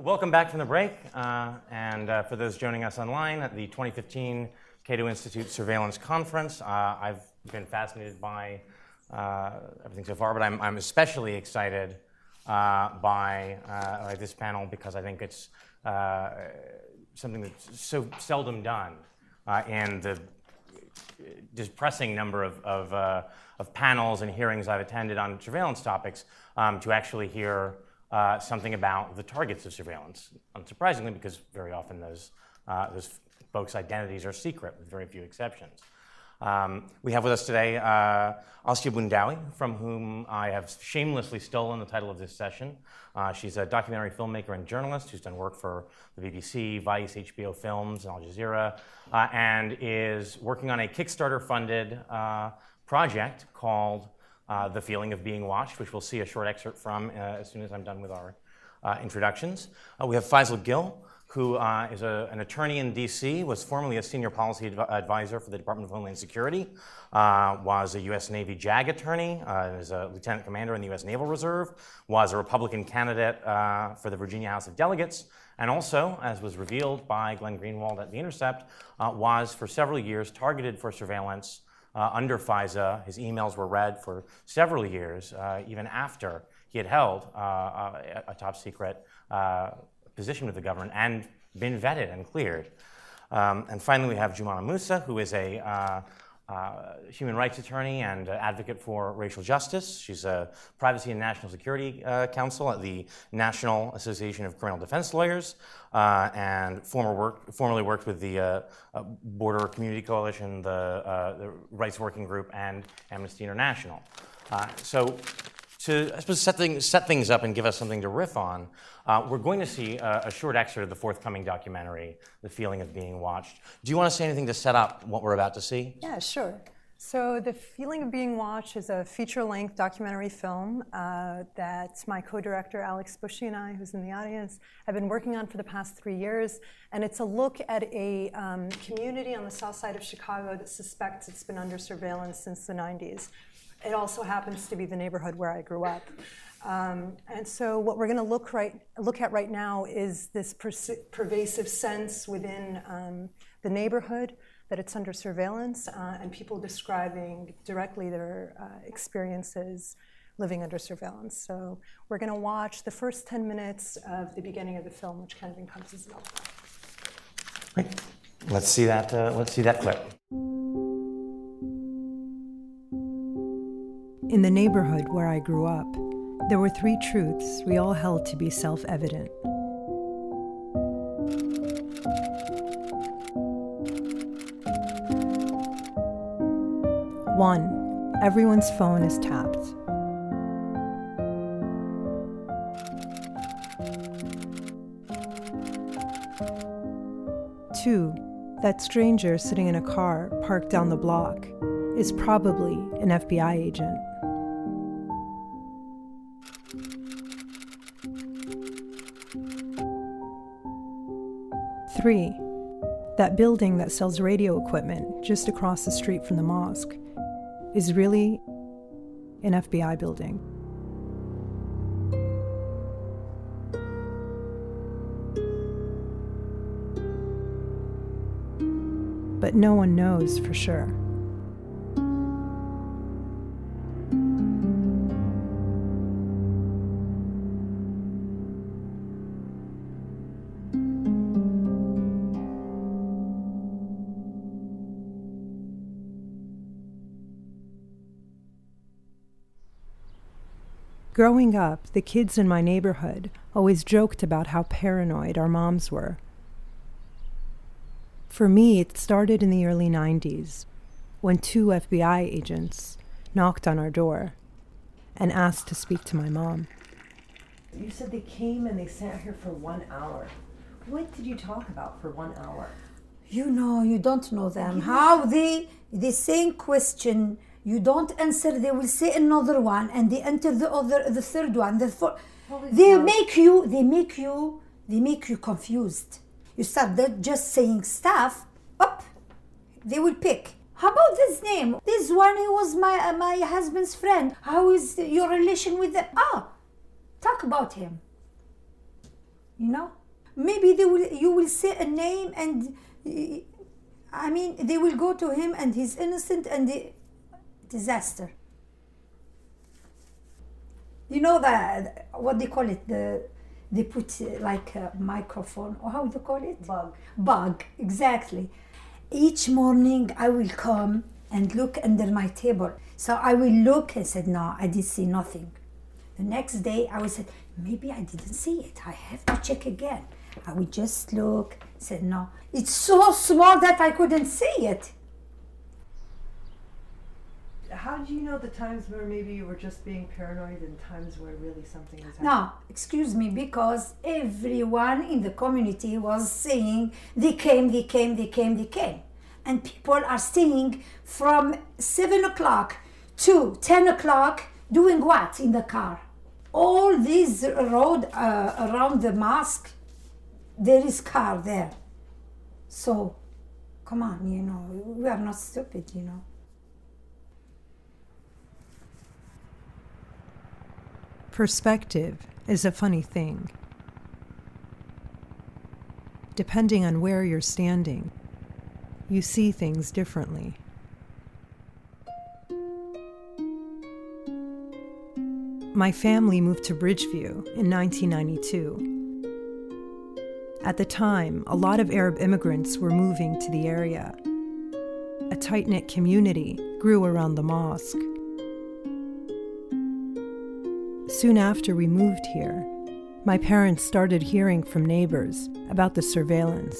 welcome back from the break. Uh, and uh, for those joining us online at the 2015 Cato Institute Surveillance Conference, uh, I've been fascinated by uh, everything so far, but I'm, I'm especially excited uh, by, uh, by, this panel because I think it's something that's so seldom done in the depressing number of, of, of, panels and hearings I've attended on surveillance topics um, to actually hear uh, something about the targets of surveillance, unsurprisingly, because very often those, uh, those folks' identities are secret, with very few exceptions. Um, we have with us today uh, Assia Boundaoui, from whom I have shamelessly stolen the title of this session. Uh, she's a documentary filmmaker and journalist who's done work for the BBC, Vice, HBO Films, and Al Jazeera, uh, and is working on a Kickstarter funded uh, project called uh, The Feeling of Being Watched, which we'll see a short excerpt from uh, as soon as I'm done with our uh, introductions. Uh, we have Faisal Gill, who uh, is a, an attorney in DC, was formerly a senior policy adv- advisor for the Department of Homeland Security, was a U.S. Navy JAG attorney, is a lieutenant commander in the U.S. Naval Reserve, was a Republican candidate for the Virginia House of Delegates, and also, as was revealed by Glenn Greenwald at The Intercept, was for several years targeted for surveillance uh, under FISA. His emails were read for several years, uh, even after he had held uh, a, a, top secret uh, position with the government and been vetted and cleared. Um, and finally, we have Jumana Musa, who is a uh, human rights attorney and advocate for racial justice. She's a privacy and national security uh, counsel at the National Association of Criminal Defense Lawyers, uh, and former work, formerly worked with the uh, uh, Border Community Coalition, the, the, Rights Working Group, and Amnesty International. so to I suppose set things, set things up and give us something to riff on, uh, we're going to see a, a, short excerpt of the forthcoming documentary, The Feeling of Being Watched. Do you want to say anything to set up what we're about to see? Yeah, sure. So, The Feeling of Being Watched is a feature length documentary film uh, that my co director Alex Bushy and I, who's in the audience, have been working on for the past three years. And it's a look at a um, community on the south side of Chicago that suspects it's been under surveillance since the 90s. It also happens to be the neighborhood where I grew up. Um, and so, what we're going to look right look at right now is this pervasive sense within um, the neighborhood that it's under surveillance, uh, and people describing directly their uh, experiences living under surveillance. So, we're going to watch the first 10 minutes of the beginning of the film, which kind of encompasses all. Great. Let's see that. Uh, let's see that clip. In the neighborhood where I grew up, there were three truths we all held to be self evident. One, everyone's phone is tapped. Two, that stranger sitting in a car parked down the block is probably an FBI agent. Three, that building that sells radio equipment just across the street from the mosque is really an FBI building. But no one knows for sure. Growing up, the kids in my neighborhood always joked about how paranoid our moms were. For me, it started in the early 90s when two FBI agents knocked on our door and asked to speak to my mom. You said they came and they sat here for one hour. What did you talk about for one hour? You know, you don't know them. How they, the same question you don't answer they will say another one and they enter the other the third one the fourth they make you they make you they make you confused. You start just saying stuff up they will pick. How about this name? This one he was my uh, my husband's friend. How is your relation with them ah talk about him. You know, maybe they will. You will say a name, and I mean, they will go to him, and he's innocent, and the disaster. You know that what they call it? The they put like a microphone or how do you call it? Bug. bug exactly. Each morning i will come and look under my table. So i will look and said no i didn't see nothing. The next day i will say maybe i didn't see it. I have to check again. I will just look said no. It's so small that i couldn't see it How do you know the times where maybe you were just being paranoid and times where really something was happening? No, excuse me, because everyone in the community was saying they came, they came, they came, they came. And people are staying from 7 o'clock to 10 o'clock doing what in the car? All this road uh, around the mosque, there is car there. So, come on, you know, we are not stupid, you know. Perspective is a funny thing. Depending on where you're standing, you see things differently. My family moved to Bridgeview in 1992. At the time, a lot of Arab immigrants were moving to the area. A tight knit community grew around the mosque. Soon after we moved here, my parents started hearing from neighbors about the surveillance.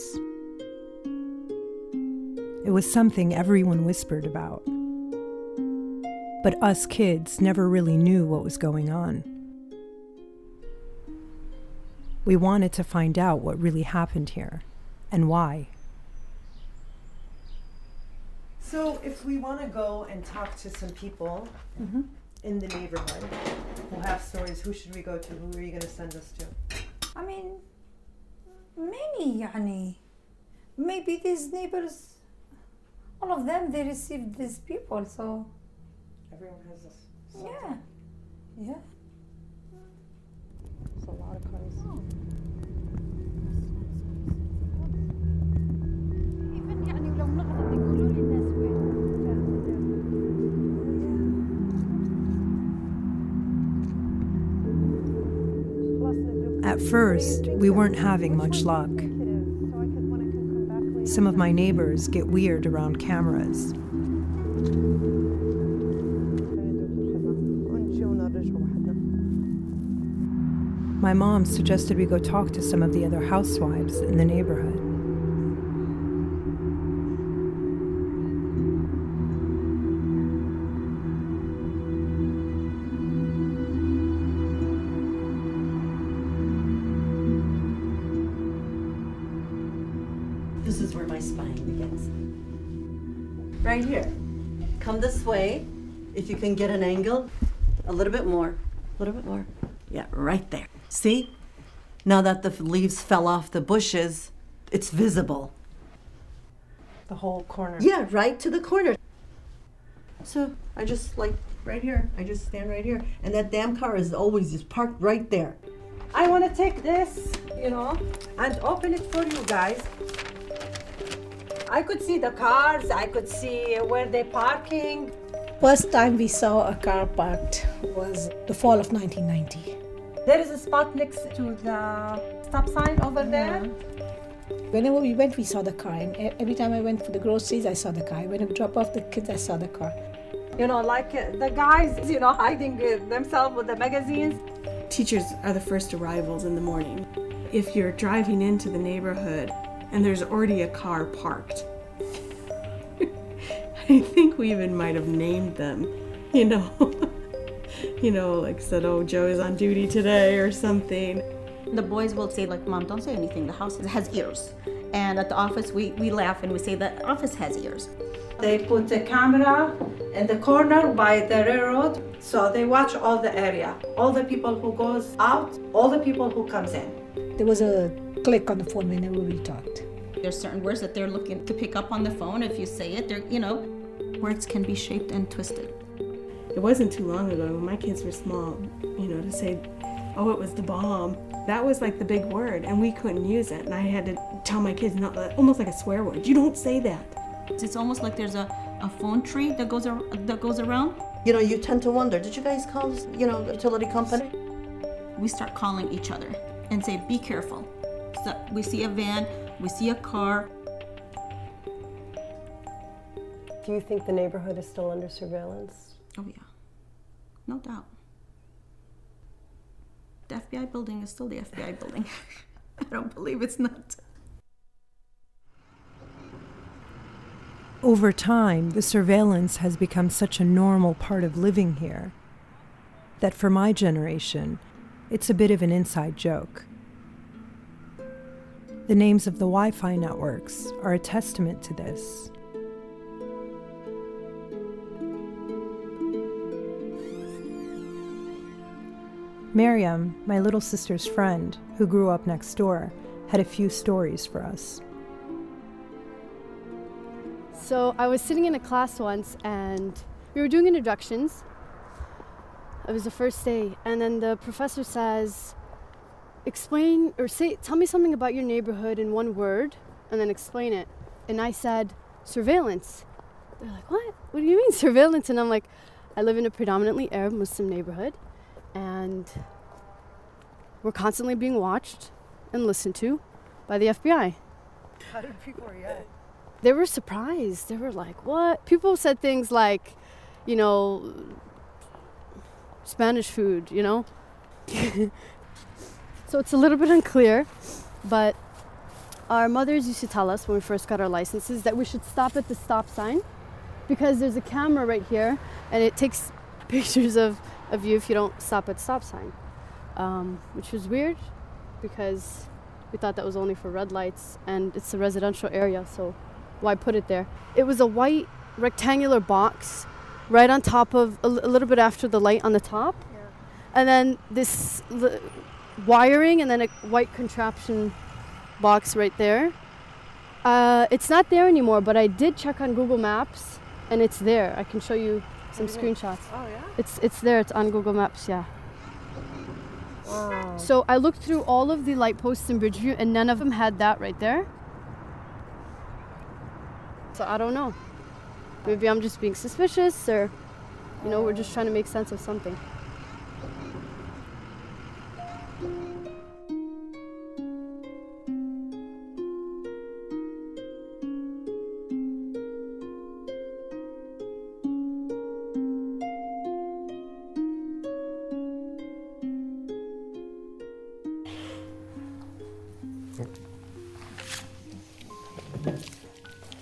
It was something everyone whispered about. But us kids never really knew what was going on. We wanted to find out what really happened here and why. So, if we want to go and talk to some people mm-hmm in the neighborhood who have stories, who should we go to? Who are you going to send us to? I mean, many, يعني. Maybe these neighbors, all of them, they received these people, so Everyone has this. yeah, yeah. It's a lot of cars. even يعني ولو نغلط يقولوا لي At first, we weren't having much luck. Some of my neighbors get weird around cameras. My mom suggested we go talk to some of the other housewives in the neighborhood. Right here. Come this way. If you can get an angle, a little bit more, a little bit more. Yeah, right there. See? Now that the leaves fell off the bushes, it's visible. The whole corner. Yeah, right to the corner. So I just like right here. I just stand right here. And that damn car is always just parked right there. I want to take this, you know, and open it for you guys. I could see the cars, I could see where they're parking. First time we saw a car parked was the fall of 1990. There is a spot next to the stop sign over there. Whenever we went, we saw the car. And every time I went for the groceries, I saw the car. When I drop off the kids, I saw the car. You know, like uh, the guys, you know, hiding uh, themselves with the magazines. Teachers are the first arrivals in the morning. If you're driving into the neighborhood and there's already a car parked, I think we even might have named them, you know. you know, like said, oh, Joe is on duty today or something. The boys will say, like, Mom, don't say anything. The house has ears. And at the office, we, we laugh and we say, the office has ears. They put the camera in the corner by the railroad, so they watch all the area, all the people who goes out, all the people who comes in. There was a click on the phone whenever we talked. There's certain words that they're looking to pick up on the phone. If you say it, they're, you know, words can be shaped and twisted. It wasn't too long ago when my kids were small, you know, to say, oh, it was the bomb. That was like the big word, and we couldn't use it. And I had to tell my kids not almost like a swear word. You don't say that. It's almost like there's a, a phone tree that goes ar- that goes around. You know, you tend to wonder, did you guys call, you know, the utility company? We start calling each other and say, "Be careful." So we see a van, we see a car. Do you think the neighborhood is still under surveillance? Oh yeah, no doubt. The FBI building is still the FBI building. I don't believe it's not. Over time, the surveillance has become such a normal part of living here that for my generation, it's a bit of an inside joke. The names of the Wi Fi networks are a testament to this. Miriam, my little sister's friend, who grew up next door, had a few stories for us. So I was sitting in a class once and we were doing introductions. It was the first day, and then the professor says, Explain or say, tell me something about your neighborhood in one word, and then explain it. And I said, Surveillance. They're like, What? What do you mean, surveillance? And I'm like, I live in a predominantly Arab Muslim neighborhood, and we're constantly being watched and listened to by the FBI. How did people react? they were surprised. They were like, "What?" People said things like, you know, Spanish food, you know. so it's a little bit unclear, but our mothers used to tell us when we first got our licenses that we should stop at the stop sign because there's a camera right here and it takes pictures of, of you if you don't stop at the stop sign, um, which was weird because we thought that was only for red lights and it's a residential area, so why put it there. It was a white rectangular box right on top of a, little bit after the light on the top. And then this wiring and then a white contraption box right there. Uh, it's not there anymore, but I did check on Google Maps and it's there. I can show you some screenshots. Oh, yeah? It's it's there. It's on Google Maps, yeah. Wow. So I looked through all of the light posts in Bridgeview and none of them had that right there. So I don't know. Maybe I'm just being suspicious or you know, we're just trying to make sense of something.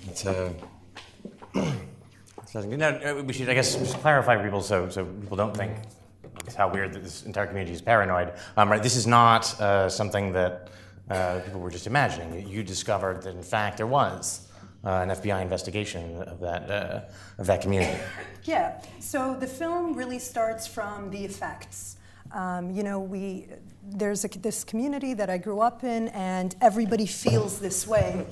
It's uh, so, no, uh, we should, I guess, just clarify for people so, so people don't think it's how weird that this entire community is paranoid. Um, right, this is not uh, something that uh, people were just imagining. You discovered that, in fact, there was uh, an FBI investigation of that, uh, of that community. Yeah, so the film really starts from the effects. Um, you know, we there's a, this community that I grew up in, and everybody feels this way.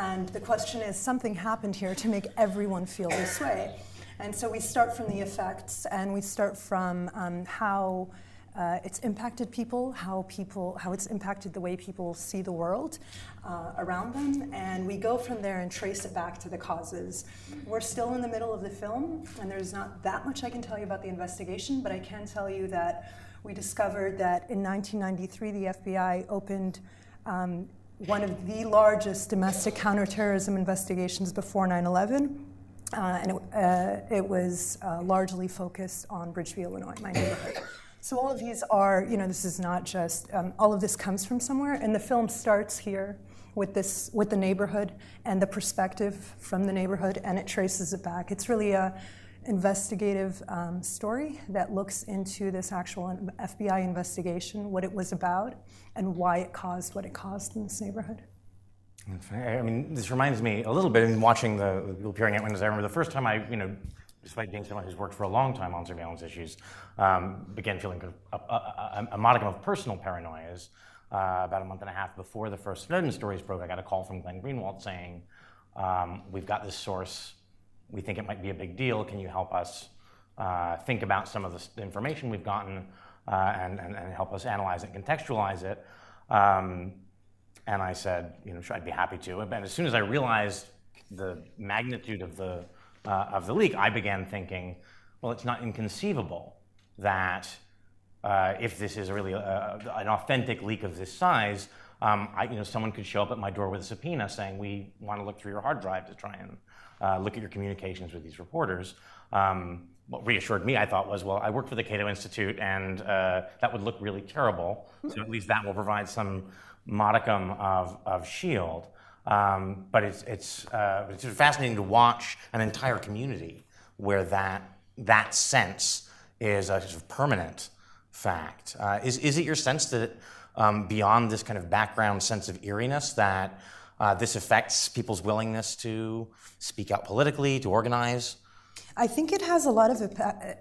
And the question is, something happened here to make everyone feel this way. And so we start from the effects, and we start from um, how uh, it's impacted people, how people, how it's impacted the way people see the world uh, around them, and we go from there and trace it back to the causes. We're still in the middle of the film, and there's not that much I can tell you about the investigation, but I can tell you that we discovered that in 1993 the FBI opened um, one of the largest domestic counterterrorism investigations before 9 11. Uh, and it, uh, it was uh, largely focused on Bridgeview, Illinois, my neighborhood. So all of these are, you know, this is not just, um, all of this comes from somewhere, and the film starts here with this, with the neighborhood and the perspective from the neighborhood, and it traces it back. It's really a investigative um, story that looks into this actual FBI investigation, what it was about, and why it caused what it caused in this neighborhood. I mean, this reminds me a little bit in watching the, the people peering out windows. I remember the first time I, you know, despite being someone who's worked for a long time on surveillance issues, um, began feeling a, a, a, modicum of personal paranoia. Uh, about a month and a half before the first Snowden stories broke, I got a call from Glenn Greenwald saying, um, "We've got this source. We think it might be a big deal. Can you help us uh, think about some of the information we've gotten?" uh, and, and, and help us analyze it, contextualize it. Um, and I said, you know, sure, I'd be happy to. And as soon as I realized the magnitude of the, uh, of the leak, I began thinking, well, it's not inconceivable that uh, if this is really a, an authentic leak of this size, um, I, you know, someone could show up at my door with a subpoena saying, we want to look through your hard drive to try and uh, look at your communications with these reporters. Um, what reassured me, I thought, was, well, I work for the Cato Institute, and uh, that would look really terrible. So at least that will provide some modicum of, of shield. Um, but it's, it's, uh, it's fascinating to watch an entire community where that, that sense is a sort of permanent fact. Uh, is, is it your sense that um, beyond this kind of background sense of eeriness, that uh, this affects people's willingness to speak out politically, to organize? I think it has a lot of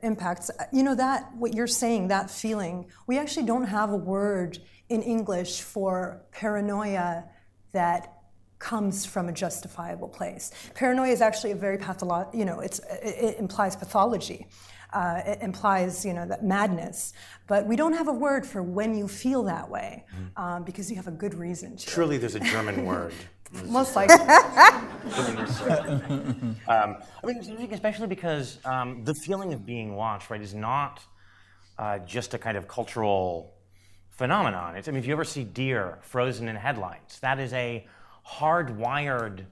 impacts. You know, that, what you're saying, that feeling, we actually don't have a word in English for paranoia that comes from a justifiable place. Paranoia is actually a very pathological, you know, it implies pathology. Uh, it implies, you know, that madness. But we don't have a word for when you feel that way mm. um, because you have a good reason to. Surely there's a German word. Most likely. um, I mean, especially because um, the feeling of being watched, right, is not uh, just a kind of cultural phenomenon. It's, I mean, if you ever see deer frozen in headlights, that is a hardwired,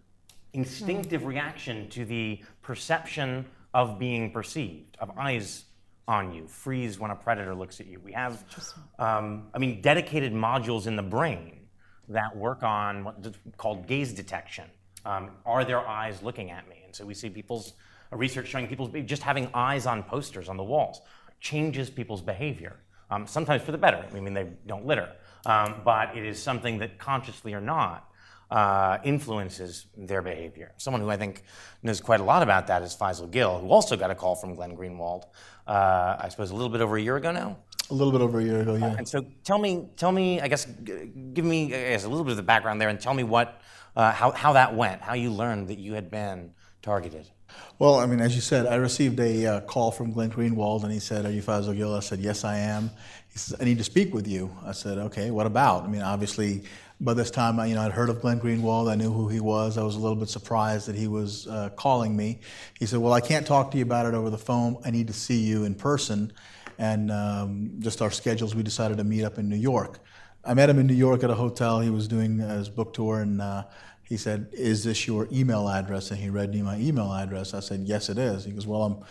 instinctive reaction to the perception of being perceived, of eyes on you, freeze when a predator looks at you. We have, um, I mean, dedicated modules in the brain that work on what's called gaze detection. Um, are their eyes looking at me? And so we see people's uh, research showing people just having eyes on posters on the walls changes people's behavior. Um, sometimes for the better. I mean, they don't litter, um, but it is something that consciously or not uh, influences their behavior. Someone who I think knows quite a lot about that is Faisal Gill, who also got a call from Glenn Greenwald, uh, I suppose, a little bit over a year ago now. A little bit over a year ago, yeah. Uh, and so tell me, tell me, I guess, give me I guess, a little bit of the background there and tell me what, uh, how, how that went, how you learned that you had been targeted. Well, I mean, as you said, I received a uh, call from Glenn Greenwald, and he said, "Are you Faisal Gill?" I said, "Yes, I am." He says, "I need to speak with you." I said, "Okay, what about?" I mean, obviously, by this time, you know, I'd heard of Glenn Greenwald. I knew who he was. I was a little bit surprised that he was uh, calling me. He said, "Well, I can't talk to you about it over the phone. I need to see you in person." and um, just our schedules, we decided to meet up in New York. I met him in New York at a hotel. He was doing his book tour, and uh, he said, "Is this your email address?" And he read me my email address. I said, "Yes, it is." He goes, "Well, I'm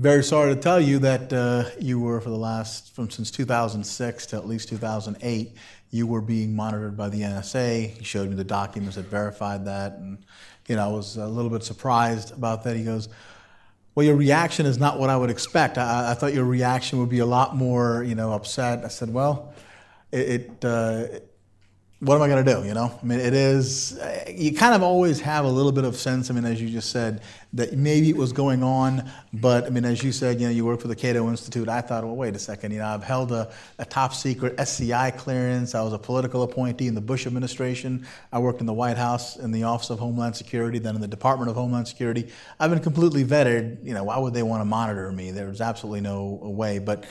very sorry to tell you that uh, you were for the last from since 2006 to at least 2008, you were being monitored by the NSA." He showed me the documents that verified that, and you know, I was a little bit surprised about that. He goes well, your reaction is not what I would expect. I, I, thought your reaction would be a lot more, you know, upset. I said, well, it, it uh, what am I going to do? You know, I mean, it is, you kind of always have a little bit of sense. I mean, as you just said, that maybe it was going on, but I mean, as you said, you know, you work for the Cato Institute. I thought, well, wait a second, you know, I've held a, a top secret SCI clearance. I was a political appointee in the Bush administration. I worked in the White House in the Office of Homeland Security, then in the Department of Homeland Security. I've been completely vetted. You know, why would they want to monitor me? There's absolutely no way. But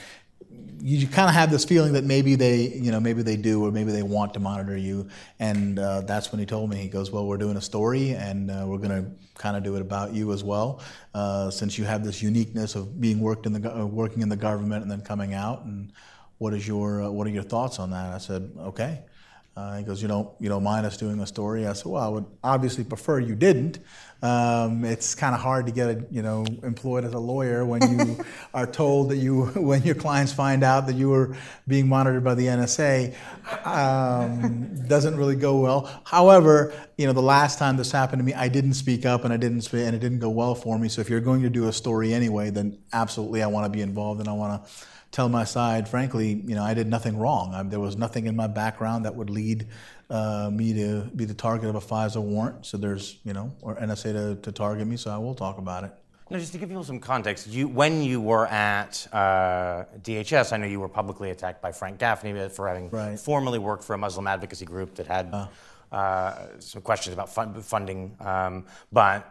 you kind of have this feeling that maybe they, you know, maybe they do, or maybe they want to monitor you. And uh, that's when he told me, he goes, "Well, we're doing a story, and uh, we're going to kind of do it about you as well, uh, since you have this uniqueness of being worked in the uh, working in the government and then coming out. And what is your uh, what are your thoughts on that?" I said, "Okay." Uh, he goes, "You don't you don't mind us doing a story?" I said, "Well, I would obviously prefer you didn't." Um, it's kind of hard to get a, you know employed as a lawyer when you are told that you when your clients find out that you were being monitored by the NSA um, doesn't really go well. However, you know the last time this happened to me, I didn't speak up and I didn't and it didn't go well for me. So if you're going to do a story anyway, then absolutely I want to be involved and I want to tell my side. Frankly, you know I did nothing wrong. I, there was nothing in my background that would lead uh, me to be the target of a FISA warrant. So there's, you know, or NSA to, to target me. So I will talk about it. Now, just to give people some context, you, when you were at uh, DHS, I know you were publicly attacked by Frank Gaffney for having right. formerly worked for a Muslim advocacy group that had uh. Uh, some questions about fund, funding. Um, but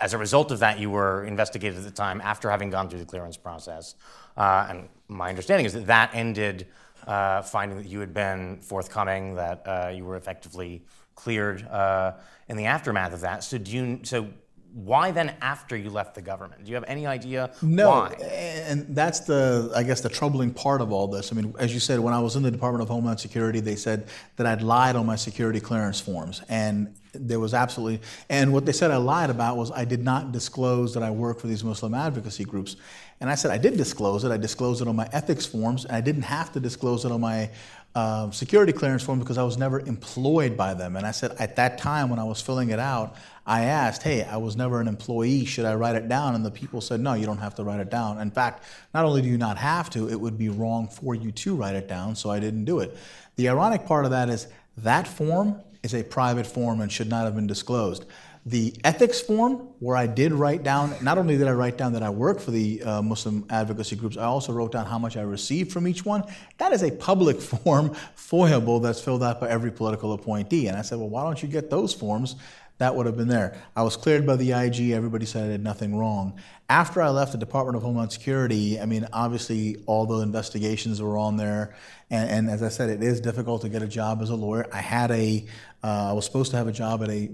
as a result of that, you were investigated at the time after having gone through the clearance process. Uh, and my understanding is that that ended uh, finding that you had been forthcoming, that uh, you were effectively cleared uh, in the aftermath of that. So, do you? So, why then, after you left the government, do you have any idea No, why? and that's the, I guess, the troubling part of all this. I mean, as you said, when I was in the Department of Homeland Security, they said that I'd lied on my security clearance forms, and there was absolutely, and what they said I lied about was I did not disclose that I worked for these Muslim advocacy groups, and I said I did disclose it. I disclosed it on my ethics forms, and I didn't have to disclose it on my um, security clearance form because I was never employed by them. And I said at that time when I was filling it out, I asked, hey, I was never an employee. Should I write it down? And the people said, no, you don't have to write it down. In fact, not only do you not have to, it would be wrong for you to write it down, so I didn't do it. The ironic part of that is that form is a private form and should not have been disclosed. The ethics form, where I did write down, not only did I write down that I work for the uh, Muslim advocacy groups, I also wrote down how much I received from each one. That is a public form, FOIA-able, that's filled out by every political appointee. And I said, well, why don't you get those forms? That would have been there. I was cleared by the IG. Everybody said I did nothing wrong. After I left the Department of Homeland Security, I mean, obviously all the investigations were on there. And, and as I said, it is difficult to get a job as a lawyer. I had a, uh, I was supposed to have a job at a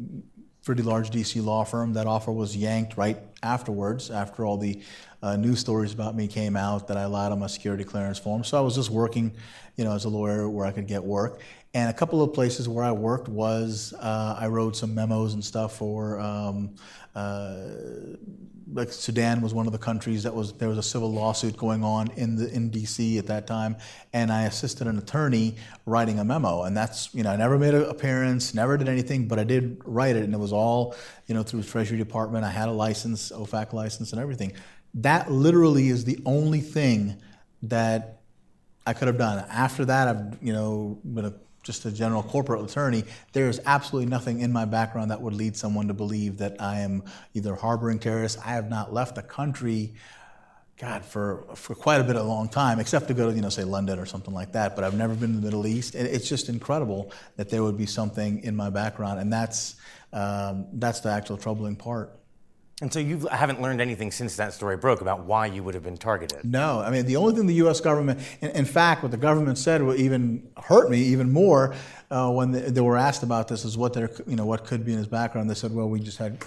pretty large DC law firm. That offer was yanked right afterwards, after all the uh, news stories about me came out that I lied on my security clearance form. So I was just working, you know, as a lawyer where I could get work. And a couple of places where I worked was uh, I wrote some memos and stuff for. Um, uh, like Sudan was one of the countries that was there was a civil lawsuit going on in the in DC at that time, and I assisted an attorney writing a memo, and that's you know I never made an appearance, never did anything, but I did write it, and it was all you know through the Treasury Department. I had a license, OFAC license, and everything. That literally is the only thing that I could have done. After that, I've you know been a just a general corporate attorney, there is absolutely nothing in my background that would lead someone to believe that I am either harboring terrorists. I have not left the country, God, for, for quite a bit of a long time, except to go to, you know, say London or something like that. But I've never been to the Middle East. It's just incredible that there would be something in my background. And that's, um, that's the actual troubling part. And so you haven't learned anything since that story broke about why you would have been targeted. No, I mean the only thing the U.S. government, in, in fact, what the government said would even hurt me even more uh, when they, they, were asked about this is what their, you know, what could be in his background. They said, well, we just had.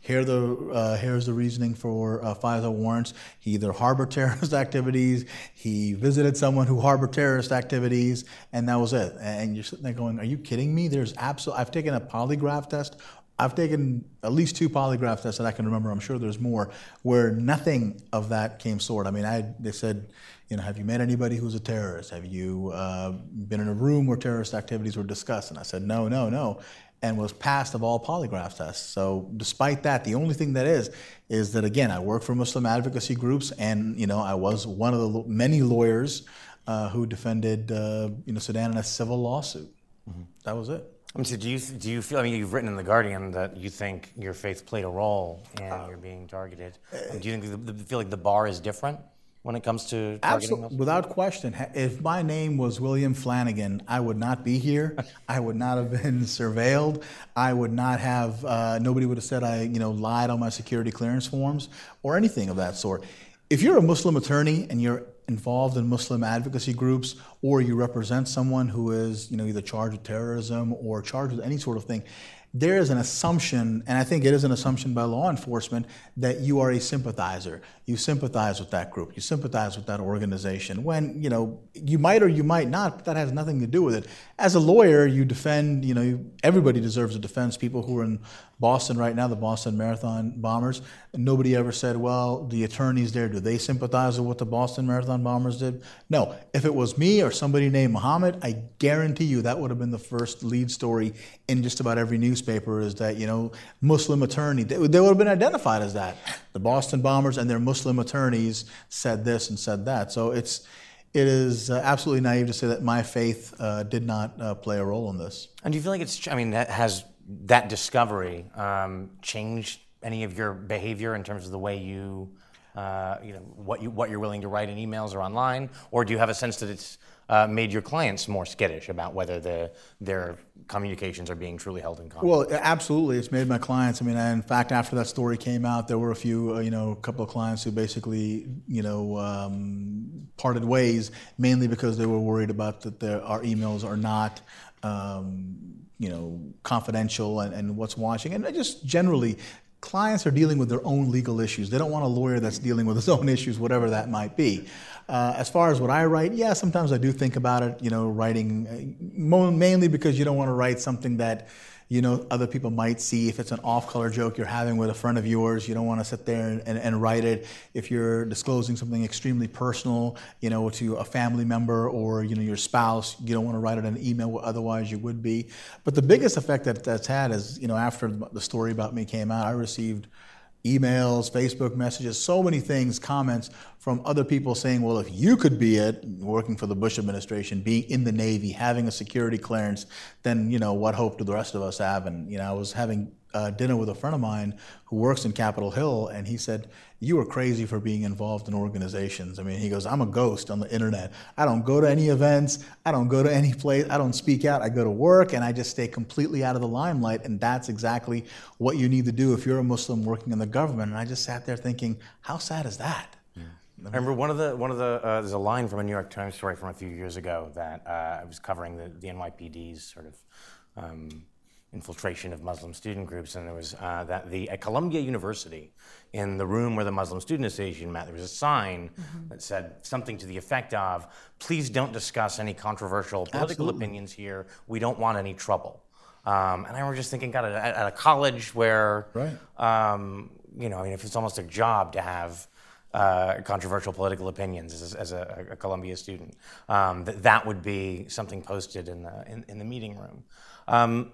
Here the uh, here's the reasoning for uh, FISA warrants. He either harbored terrorist activities, he visited someone who harbored terrorist activities, and that was it. And you're sitting there going, "Are you kidding me?" There's absolutely. I've taken a polygraph test I've taken at least two polygraph tests that I can remember. I'm sure there's more where nothing of that came forward. I mean, I, they said, you know, have you met anybody who's a terrorist? Have you uh, been in a room where terrorist activities were discussed? And I said, no, no, no, and was passed of all polygraph tests. So despite that, the only thing that is is that again, I work for Muslim advocacy groups, and you know, I was one of the many lawyers uh, who defended uh, you know Sudan in a civil lawsuit. Mm-hmm. That was it. I mean, so do you do you feel? I mean, you've written in the Guardian that you think your faith played a role in uh, your being targeted. Uh, do you think the, the, feel like the bar is different when it comes to targeting Absolutely, without question. If my name was William Flanagan, I would not be here. I would not have been surveilled. I would not have. Uh, nobody would have said I, you know, lied on my security clearance forms or anything of that sort. If you're a Muslim attorney and you're involved in Muslim advocacy groups, or you represent someone who is, you know, either charged with terrorism or charged with any sort of thing, there is an assumption, and I think it is an assumption by law enforcement, that you are a sympathizer. You sympathize with that group. You sympathize with that organization. When you know you might or you might not, but that has nothing to do with it. As a lawyer, you defend. You know, everybody deserves a defense. People who are in Boston right now, the Boston Marathon bombers, nobody ever said, "Well, the attorneys there, do they sympathize with what the Boston Marathon bombers did?" No. If it was me or somebody named Muhammad, I guarantee you that would have been the first lead story in just about every newspaper. Is that you know Muslim attorney? They, they would have been identified as that. The Boston bombers and their Muslim attorneys said this and said that. So it's it is uh, absolutely naive to say that my faith uh, did not uh, play a role in this. And do you feel like it's? I mean, has that discovery um, changed any of your behavior in terms of the way you uh, you know, what, you, what you're willing to write in emails or online? Or do you have a sense that it's uh, made your clients more skittish about whether the, their communications are being truly held in confidence? Well, absolutely, it's made my clients. I mean, in fact, after that story came out, there were a few, uh, you know, a couple of clients who basically, you know, um, parted ways, mainly because they were worried about that their, our emails are not. Um, you know, confidential and, and what's watching, and just generally, clients are dealing with their own legal issues. They don't want a lawyer that's dealing with his own issues, whatever that might be. Uh, as far as what I write, yeah, sometimes I do think about it, you know, writing uh, mainly because you don't want to write something that, you know, other people might see. If it's an off color joke you're having with a friend of yours, you don't want to sit there and, and, and, write it. If you're disclosing something extremely personal, you know, to a family member or, you know, your spouse, you don't want to write it in an email, otherwise you would be. But the biggest effect that that's had is, you know, after the story about me came out, I received emails, Facebook messages, so many things, comments from other people saying, well, if you could be it, working for the Bush administration, being in the Navy, having a security clearance, then, you know, what hope do the rest of us have? And, you know, I was having uh, dinner with a friend of mine who works in Capitol Hill, and he said, You are crazy for being involved in organizations. I mean, he goes, I'm a ghost on the internet. I don't go to any events, I don't go to any place, I don't speak out. I go to work, and I just stay completely out of the limelight. And that's exactly what you need to do if you're a Muslim working in the government. And I just sat there thinking, How sad is that? I remember one of the one of the uh, there's a line from a New York Times story from a few years ago that uh, I was covering the, the NYPD's sort of um, infiltration of Muslim student groups, and there was uh, that the at Columbia University, in the room where the Muslim Student Association met, there was a sign mm-hmm. that said something to the effect of, "Please don't discuss any controversial political Absolutely. opinions here. We don't want any trouble." Um, and I remember just thinking, God, at, at a college where, right. um, you know, I mean, if it's almost a job to have uh, controversial political opinions as, as a, a, Columbia student, um, that that would be something posted in the in, in the meeting room. Um,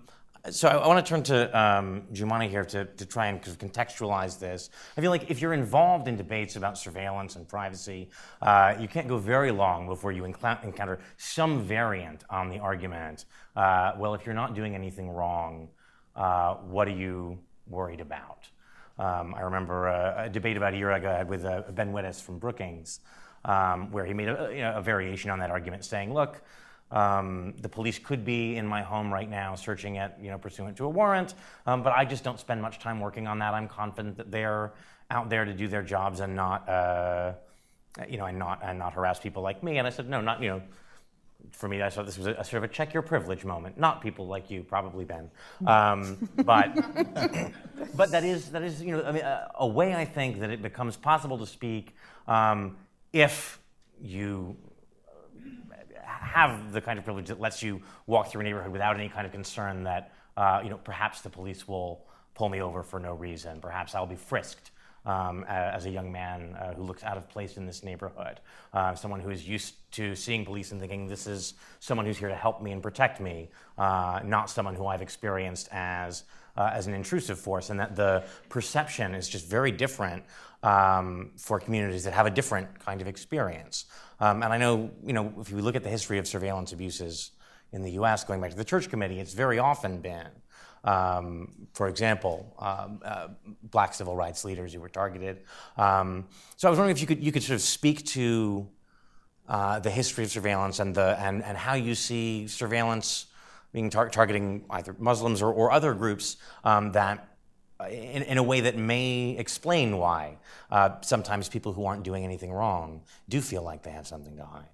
so I, I want to turn to um, Jumana here to, to try and contextualize this. I feel like if you're involved in debates about surveillance and privacy, uh, you can't go very long before you encounter some variant on the argument. Uh, well, if you're not doing anything wrong, uh, what are you worried about? Um, I remember a, a, debate about a year ago I had with uh, Ben Wittes from Brookings, um, where he made a, you know, a variation on that argument, saying, "Look." Um, the police could be in my home right now searching it, you know, pursuant to a warrant, um, but I just don't spend much time working on that. I'm confident that they're out there to do their jobs and not, uh, you know, and not and not harass people like me. And I said, no, not you know. For me, I thought this was a, a sort of a check your privilege moment. Not people like you, probably Ben, um, but but that is that is you know I mean, a, a, way I think that it becomes possible to speak um, if you have the kind of privilege that lets you walk through a neighborhood without any kind of concern that uh, you know perhaps the police will pull me over for no reason. Perhaps I'll be frisked um, as a young man uh, who looks out of place in this neighborhood. Uh, someone who is used to seeing police and thinking this is someone who's here to help me and protect me, uh, not someone who I've experienced as. Uh, as an intrusive force, and that the perception is just very different um, for communities that have a different kind of experience. Um, and I know, you know, if you look at the history of surveillance abuses in the U.S., going back to the Church Committee, it's very often been, um, for example, um, uh, black civil rights leaders who were targeted. Um, so I was wondering if you could you could sort of speak to uh, the history of surveillance and the and, and how you see surveillance being tar- targeting either Muslims or, or other groups um, that in, in, a way that may explain why uh, sometimes people who aren't doing anything wrong do feel like they have something to hide.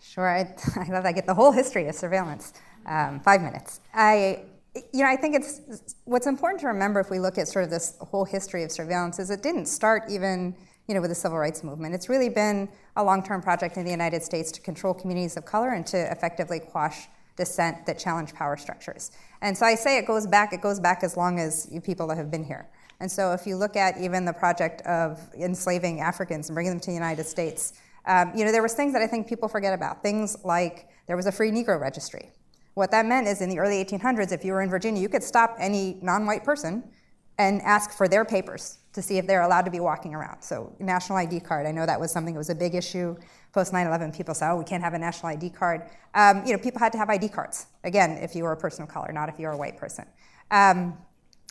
Sure, I, I love that. I get the whole history of surveillance. Um, five minutes. I, you know, I think it's what's important to remember if we look at sort of this whole history of surveillance is it didn't start even, you know, with the civil rights movement. It's really been a long-term project in the United States to control communities of color and to effectively quash dissent that challenge power structures. And so I say it goes back, it goes back as long as you people have been here. And so if you look at even the project of enslaving Africans and bringing them to the United States, um, you know, there was things that I think people forget about. Things like there was a free Negro registry. What that meant is in the early 1800s, if you were in Virginia, you could stop any non-white person and ask for their papers to see if they're allowed to be walking around. So national ID card, I know that was something that was a big issue post 9/11. People said, "Oh, we can't have a national ID card." Um, you know, people had to have ID cards. Again, if you were a person of color, not if you were a white person. Um,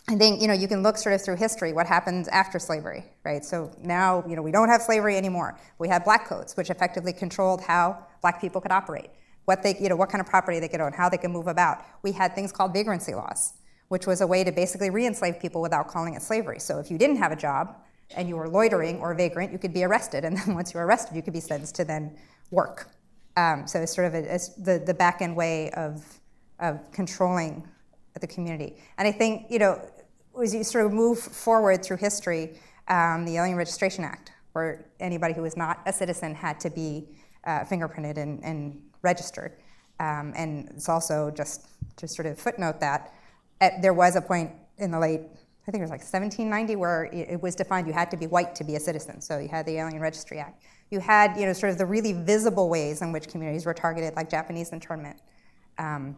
I think you know you can look sort of through history what happens after slavery, right? So now you know we don't have slavery anymore. We have black codes, which effectively controlled how black people could operate, what they you know what kind of property they could own, how they could move about. We had things called vagrancy laws, which was a way to basically re-enslave people without calling it slavery. So if you didn't have a job and you were loitering or vagrant, you could be arrested, and then once you were arrested, you could be sentenced to then work. Um, so it's sort of a, the the back end way of of controlling the community. And I think you know as you sort of move forward through history, um, the Alien Registration Act, where anybody who was not a citizen had to be uh, fingerprinted and, and registered. Um, and it's also just to sort of footnote that at, there was a point in the late, I think it was like 1790, where it, it, was defined you had to be white to be a citizen. So you had the Alien Registry Act. You had, you know, sort of the really visible ways in which communities were targeted, like Japanese internment. Um,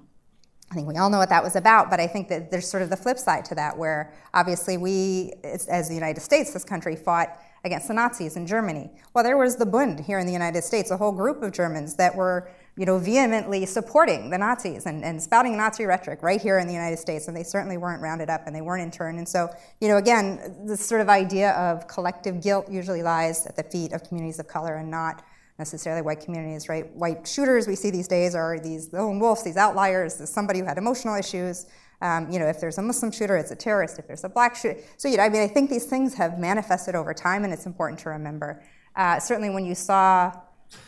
I think we all know what that was about, but I think that there's sort of the flip side to that, where obviously we, as the United States, this country fought against the Nazis in Germany. Well, there was the Bund here in the United States, a whole group of Germans that were, you know, vehemently supporting the Nazis and, and spouting Nazi rhetoric right here in the United States, and they certainly weren't rounded up and they weren't interned. And so, you know, again, this sort of idea of collective guilt usually lies at the feet of communities of color and not necessarily white communities, right? White shooters we see these days are these lone wolves, these outliers, somebody who had emotional issues. Um, you know, if there's a Muslim shooter, it's a terrorist. If there's a black shooter, so you know, I mean, I think these things have manifested over time, and it's important to remember. Uh, certainly, when you saw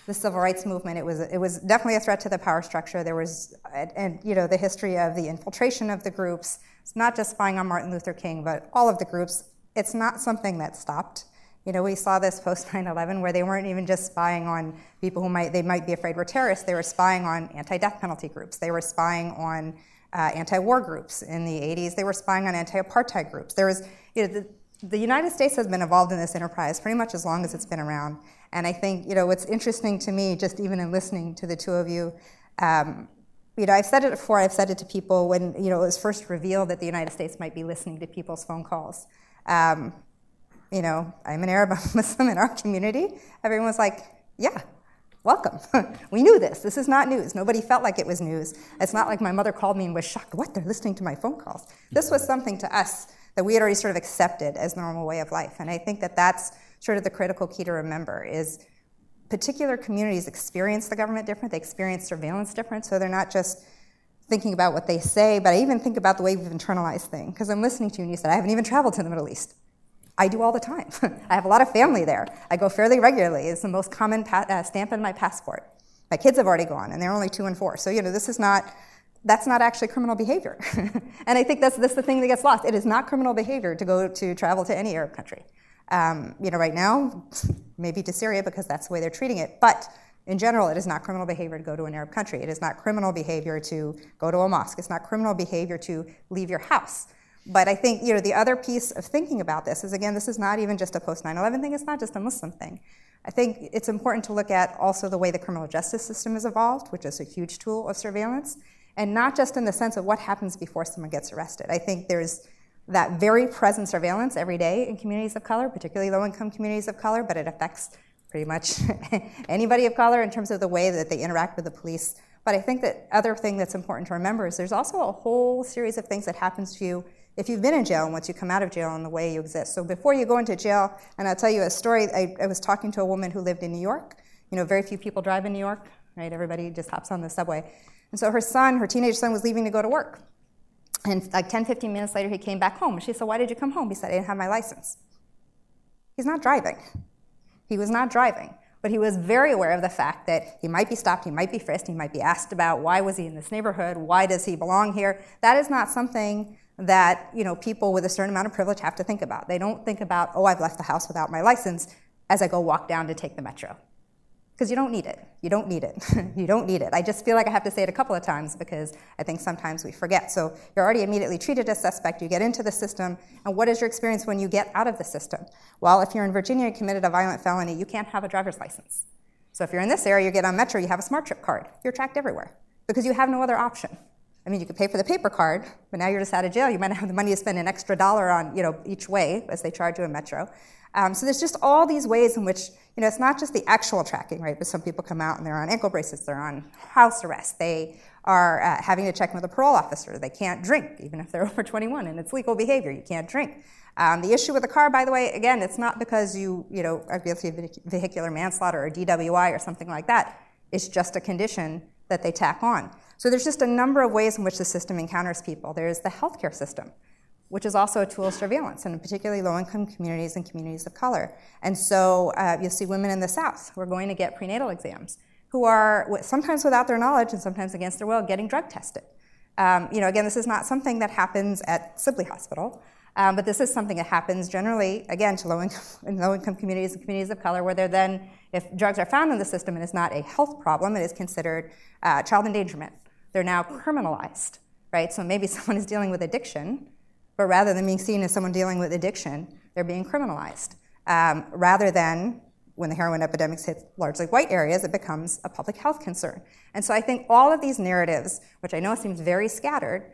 the civil rights movement, it was it was definitely a threat to the power structure. There was, and you know, the history of the infiltration of the groups. It's not just spying on Martin Luther King, but all of the groups. It's not something that stopped. You know, we saw this post 9/11 where they weren't even just spying on people who might they might be afraid were terrorists. They were spying on anti-death penalty groups. They were spying on uh, anti-war groups in the 80s. They were spying on anti-apartheid groups. There was, you know, the, the United States has been involved in this enterprise pretty much as long as it's been around. And I think, you know, what's interesting to me, just even in listening to the two of you, um, you know, I've said it before. I've said it to people when you know it was first revealed that the United States might be listening to people's phone calls. Um, you know, I'm an Arab Muslim in our community. Everyone was like, yeah, welcome. we knew this. This is not news. Nobody felt like it was news. It's not like my mother called me and was shocked. What? They're listening to my phone calls. This was something to us that we had already sort of accepted as normal way of life. And I think that that's sort of the critical key to remember is particular communities experience the government different. They experience surveillance different. So they're not just thinking about what they say, but I even think about the way we've internalized things. Because I'm listening to you and you said, I haven't even traveled to the Middle East. I do all the time. I have a lot of family there. I go fairly regularly. It's the most common pa- uh, stamp in my passport. My kids have already gone, and they're only two and four. So, you know, this is not, that's not actually criminal behavior. and I think that's, that's the thing that gets lost. It is not criminal behavior to go to travel to any Arab country. Um, you know, right now, maybe to Syria because that's the way they're treating it. But in general, it is not criminal behavior to go to an Arab country. It is not criminal behavior to go to a mosque. It's not criminal behavior to leave your house. But I think you know the other piece of thinking about this is again, this is not even just a post 9/11 thing. It's not just a Muslim thing. I think it's important to look at also the way the criminal justice system has evolved, which is a huge tool of surveillance, and not just in the sense of what happens before someone gets arrested. I think there's that very present surveillance every day in communities of color, particularly low-income communities of color, but it affects pretty much anybody of color in terms of the way that they interact with the police. But I think that other thing that's important to remember is there's also a whole series of things that happens to you if you've been in jail and once you come out of jail and the way you exist. So before you go into jail, and I'll tell you a story, I, I was talking to a woman who lived in New York. You know, very few people drive in New York, right? Everybody just hops on the subway. And so her son, her teenage son, was leaving to go to work. And like 10, 15 minutes later, he came back home. She said, Why did you come home? He said, I didn't have my license. He's not driving. He was not driving. But he was very aware of the fact that he might be stopped, he might be frisked, he might be asked about why was he in this neighborhood, why does he belong here. That is not something that you know people with a certain amount of privilege have to think about. They don't think about, oh, I've left the house without my license as I go walk down to take the metro. Because you don't need it. You don't need it. you don't need it. I just feel like I have to say it a couple of times because I think sometimes we forget. So you're already immediately treated as suspect. You get into the system, and what is your experience when you get out of the system? Well, if you're in Virginia and committed a violent felony, you can't have a driver's license. So if you're in this area, you get on Metro, you have a SmarTrip card. You're tracked everywhere because you have no other option. I mean, you could pay for the paper card, but now you're just out of jail. You might not have the money to spend an extra dollar on, you know, each way as they charge you in Metro. Um, so there's just all these ways in which, you know, it's not just the actual tracking, right? But some people come out and they're on ankle bracelets, they're on house arrest, they are uh, having to check in with a parole officer. They can't drink, even if they're over 21, and it's legal behavior. You can't drink. Um, the issue with the car, by the way, again, it's not because you, you know, are guilty of vehicular manslaughter or DWI or something like that. It's just a condition that they tack on. So there's just a number of ways in which the system encounters people. There's the healthcare system, which is also a tool of surveillance, and particularly low-income communities and communities of color. And so uh, you'll see women in the South who are going to get prenatal exams, who are sometimes without their knowledge and sometimes against their will getting drug tested. Um, you know, again, this is not something that happens at Sibley Hospital. Um, but this is something that happens generally, again, to low income, in low income communities and communities of color, where they're then, if drugs are found in the system and it's not a health problem, it is considered uh, child endangerment. They're now criminalized, right? So maybe someone is dealing with addiction, but rather than being seen as someone dealing with addiction, they're being criminalized. Um, rather than when the heroin epidemics hit largely white areas, it becomes a public health concern. And so I think all of these narratives, which I know seems very scattered,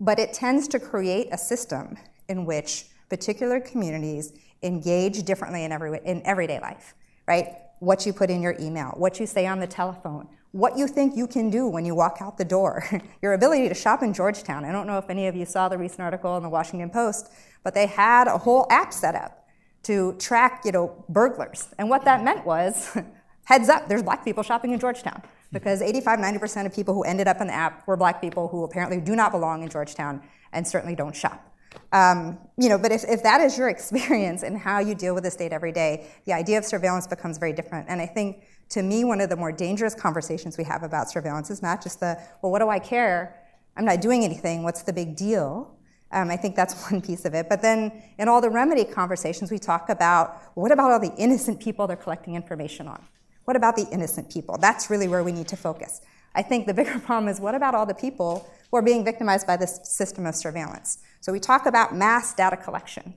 but it tends to create a system in which particular communities engage differently in, every, in everyday life, right? What you put in your email, what you say on the telephone, what you think you can do when you walk out the door, your ability to shop in Georgetown. I don't know if any of you saw the recent article in the Washington Post, but they had a whole app set up to track, you know, burglars. And what that meant was, heads up, there's black people shopping in Georgetown. Because 85, 90% of people who ended up in the app were black people who apparently do not belong in Georgetown and certainly don't shop. Um, you know, but if, if that is your experience and how you deal with the state every day, the idea of surveillance becomes very different. And I think, to me, one of the more dangerous conversations we have about surveillance is not just the, well, what do I care? I'm not doing anything. What's the big deal? Um, I think that's one piece of it. But then in all the remedy conversations, we talk about what about all the innocent people they're collecting information on? What about the innocent people? That's really where we need to focus. I think the bigger problem is what about all the people who are being victimized by this system of surveillance? So we talk about mass data collection,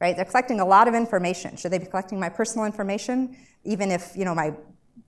right? They're collecting a lot of information. Should they be collecting my personal information, even if you know my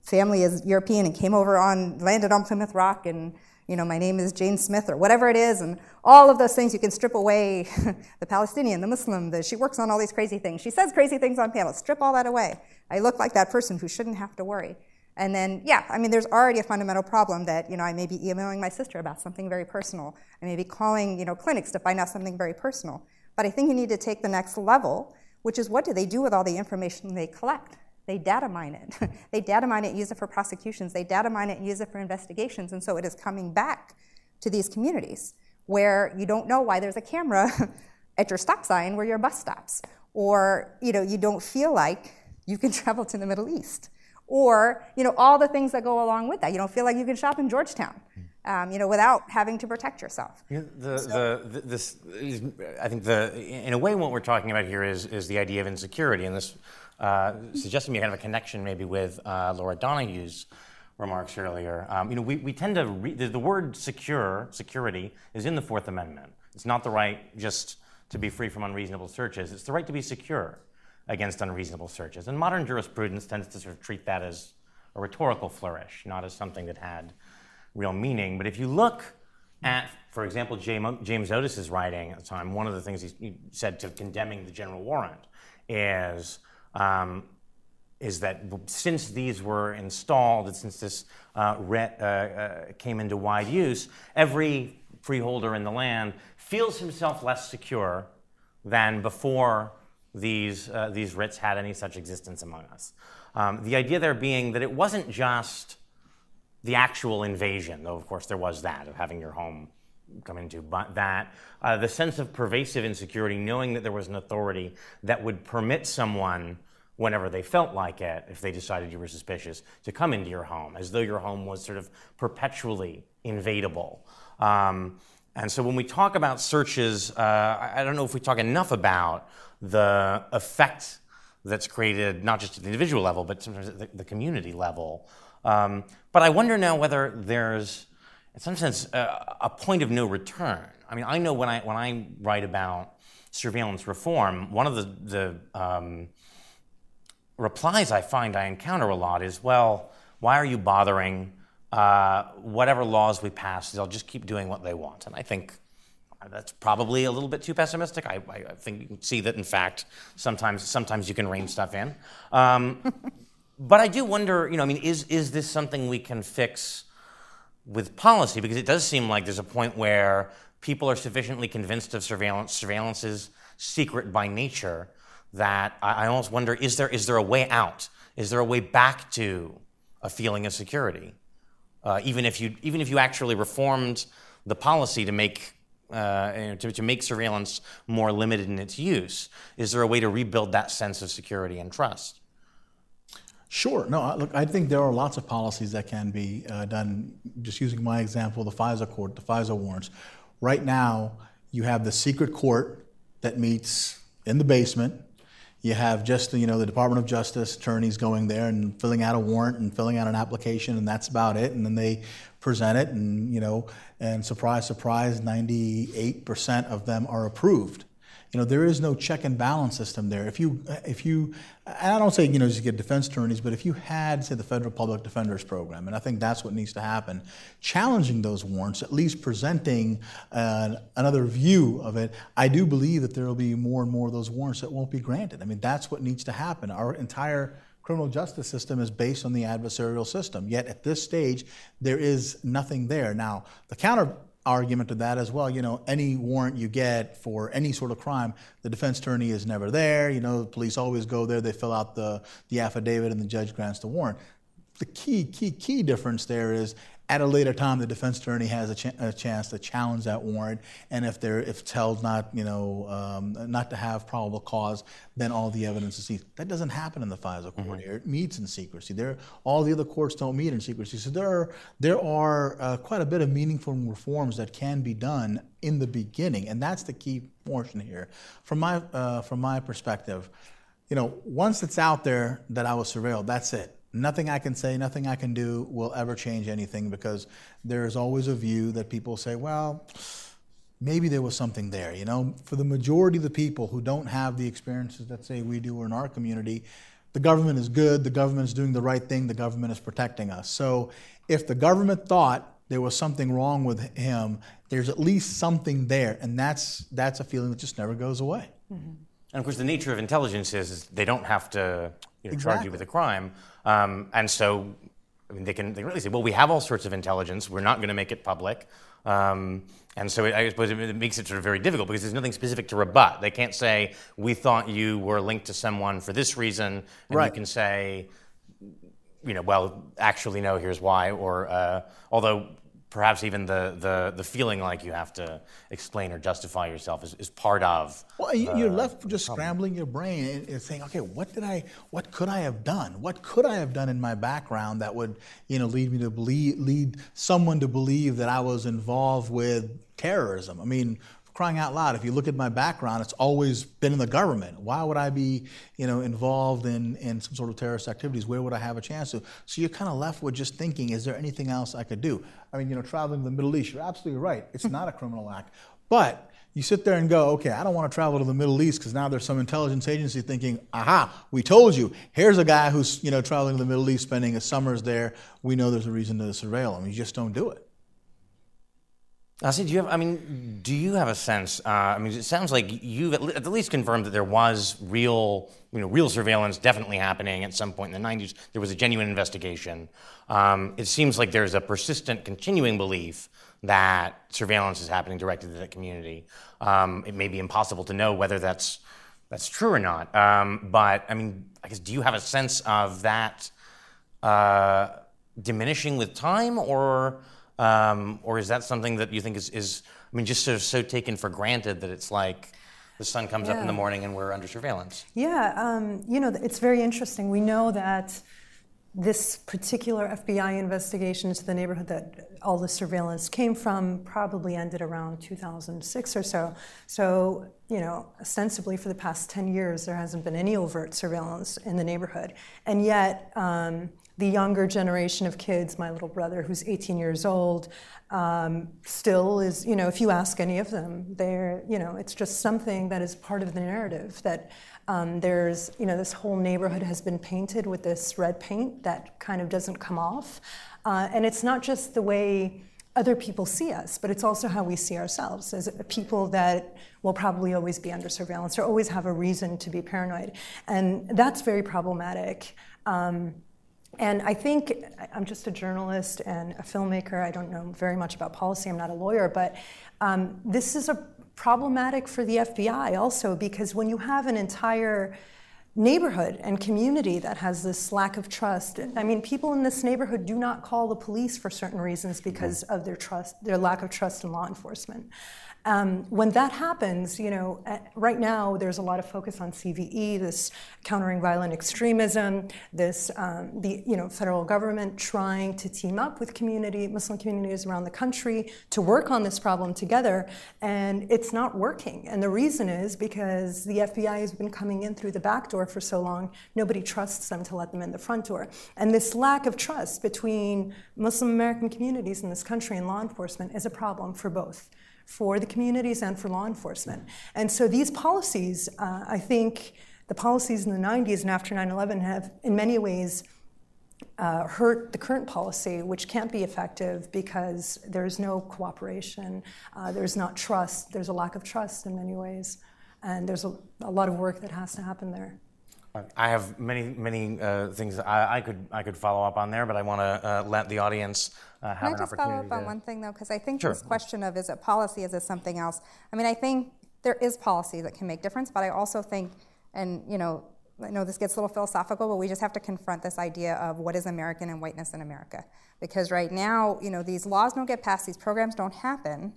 family is European and came over on landed on Plymouth Rock and you know my name is Jane Smith or whatever it is, and all of those things you can strip away. the Palestinian, the Muslim, the, she works on all these crazy things. She says crazy things on panels. Strip all that away. I look like that person who shouldn't have to worry. And then, yeah, I mean, there's already a fundamental problem that, you know, I may be emailing my sister about something very personal. I may be calling, you know, clinics to find out something very personal. But I think you need to take the next level, which is what do they do with all the information they collect? They data mine it. they data mine it and use it for prosecutions. They data mine it and use it for investigations. And so it is coming back to these communities where you don't know why there's a camera at your stop sign where your bus stops. Or, you know, you don't feel like you can travel to the Middle East or you know all the things that go along with that. You don't feel like you can shop in Georgetown, um, you know, without having to protect yourself. You know, the, so, the, this, is, I think the in a way what we're talking about here is is the idea of insecurity, and this uh, suggests to kind of a connection maybe with uh, Laura Donohue's remarks earlier. Um, you know, we, we tend to read the, the word secure security is in the Fourth Amendment. It's not the right just to be free from unreasonable searches. It's the right to be secure against unreasonable searches. And modern jurisprudence tends to sort of treat that as a rhetorical flourish, not as something that had real meaning. But if you look at, for example, James Otis's writing at the time, one of the things he said to condemning the general warrant is, um, is that since these were installed and since this uh, uh, uh, came into wide use, every freeholder in the land feels himself less secure than before these, uh, these writs had any such existence among us. Um, the idea there being that it wasn't just the actual invasion, though of course there was that of having your home come into, but that uh, the sense of pervasive insecurity, knowing that there was an authority that would permit someone whenever they felt like it, if they decided you were suspicious, to come into your home, as though your home was sort of perpetually invadable. Um, and so when we talk about searches, uh, I don't know if we talk enough about the effect that's created not just at the individual level, but sometimes at the, the community level. Um, but I wonder now whether there's, in some sense, a, a, point of no return. I mean, I know when I when I write about surveillance reform, one of the the um, replies I find I encounter a lot is, well, why are you bothering uh, whatever laws we pass, they'll just keep doing what they want. And I think that's probably a little bit too pessimistic. I, I, I think you can see that, in fact, sometimes sometimes you can rein stuff in. Um, but I do wonder, you know, I mean, is is this something we can fix with policy? Because it does seem like there's a point where people are sufficiently convinced of surveillance, surveillance is secret by nature, that I, I almost wonder, is there is there a way out? Is there a way back to a feeling of security? Uh, even if you even if you actually reformed the policy to make uh, to, to make surveillance more limited in its use? Is there a way to rebuild that sense of security and trust? Sure. No, look, I think there are lots of policies that can be uh, done. Just using my example, the FISA court, the FISA warrants. Right now, you have the secret court that meets in the basement. You have just you know the Department of Justice attorneys going there and filling out a warrant and filling out an application, and that's about it. And then they present it, and you know, and surprise, surprise, 98% of them are approved. You know, there is no check and balance system there. If you, if you, and I don't say you know just get defense attorneys, but if you had say the federal public defenders program, and I think that's what needs to happen, challenging those warrants, at least presenting uh, another view of it. I do believe that there will be more and more of those warrants that won't be granted. I mean, that's what needs to happen. Our entire criminal justice system is based on the adversarial system. Yet at this stage, there is nothing there. Now, the counter argument to that as well, you know, any warrant you get for any sort of crime, the defense attorney is never there. You know, the police always go there, they fill out the, the affidavit, and the judge grants the warrant. The key, key, key difference there is at a later time, the defense attorney has a, ch- a chance to challenge that warrant, and if they're if it's held not you know um, not to have probable cause, then all the evidence is seized. That doesn't happen in the FISA court here. It meets in secrecy. There, all the other courts don't meet in secrecy. So there are there are uh, quite a bit of meaningful reforms that can be done in the beginning, and that's the key portion here. From my uh, from my perspective, you know, once it's out there that I was surveilled, that's it. Nothing I can say, nothing I can do will ever change anything because there's always a view that people say, well, maybe there was something there. You know, for the majority of the people who don't have the experiences that say we do or in our community, the government is good, the government is doing the right thing, the government is protecting us. So if the government thought there was something wrong with him, there's at least something there, and that's that's a feeling that just never goes away. Mm-hmm. And of course, the nature of intelligence is, is they don't have to you know, charge you with a crime, um, and so I mean, they can they really say, well, we have all sorts of intelligence. We're not going to make it public, um, and so it, I suppose it, it makes it sort of very difficult because there's nothing specific to rebut. They can't say we thought you were linked to someone for this reason, and Right. you can say, you know, well, actually, no, here's why. Or uh, although perhaps even the, the the feeling like you have to explain or justify yourself is, is part of. Well, you- you're left just scrambling your brain and, and saying, okay, what did I, what could I have done? What could I have done in my background that would, you know, lead me to believe, lead someone to believe that I was involved with terrorism? I mean, crying out loud, if you look at my background, it's always been in the government. Why would I be, you know, involved in, in some sort of terrorist activities? Where would I have a chance to? So you're kind of left with just thinking, is there anything else I could do? I mean, you know, traveling to the Middle East, you're absolutely right. It's not a criminal act. But you sit there and go, okay, I don't want to travel to the Middle East because now there's some intelligence agency thinking, aha, we told you. Here's a guy who's, you know, traveling to the Middle East, spending his summers there. We know there's a reason to surveil him. You just don't do it. Asi, do you have? I mean, do you have a sense? Uh, I mean, it sounds like you've at le- at the least confirmed that there was real, you know, real surveillance definitely happening at some point in the '90s. There was a genuine investigation. Um, it seems like there's a persistent, continuing belief that surveillance is happening directly to that community. Um, it may be impossible to know whether that's that's true or not. Um, but I mean, I guess, do you have a sense of that uh, diminishing with time, or um, or is that something that you think is, is I mean, just sort of so taken for granted that it's like the sun comes up in the morning and we're under surveillance? Yeah, um, you know, it's very interesting. We know that this particular FBI investigation into the neighborhood that all the surveillance came from probably ended around 2006 or so. So, you know, ostensibly for the past 10 years, there hasn't been any overt surveillance in the neighborhood. And yet, um, the younger generation of kids, my little brother who's 18 years old, um, still is, you know, if you ask any of them, they're, you know, it's just something that is part of the narrative that um, there's, you know, this whole neighborhood has been painted with this red paint that kind of doesn't come off. Uh, and it's not just the way other people see us, but it's also how we see ourselves as people that will probably always be under surveillance or always have a reason to be paranoid. And that's very problematic. Um, and I think I'm just a journalist and a filmmaker. I don't know very much about policy. I'm not a lawyer, but um, this is a problematic for the FBI also because when you have an entire neighborhood and community that has this lack of trust. I mean, people in this neighborhood do not call the police for certain reasons because of their trust, their lack of trust in law enforcement. Um, when that happens, you know, right now there's a lot of focus on CVE, this countering violent extremism, this um, the you know federal government trying to team up with community Muslim communities around the country to work on this problem together, and it's not working. And the reason is because the FBI has been coming in through the back door for so long, nobody trusts them to let them in the front door. And this lack of trust between Muslim American communities in this country and law enforcement is a problem for both for the communities and for law enforcement. And so these policies, uh, I think the policies in the 90s and after 9 11 have, in many ways, uh, hurt the current policy, which can't be effective because there's no cooperation, uh, there's not trust, there's a lack of trust in many ways, and there's a, a lot of work that has to happen there. I have many, many uh, things I, I, could I could follow up on there, but I want to uh, let the audience uh, have Can I just follow up on one thing though, because I think Sure. this question of is it policy, is it something else? I mean, I think there is policy that can make difference, but I also think, and you know, I know this gets a little philosophical, but we just have to confront this idea of what is American and whiteness in America, because right now, you know, these laws don't get passed, these programs don't happen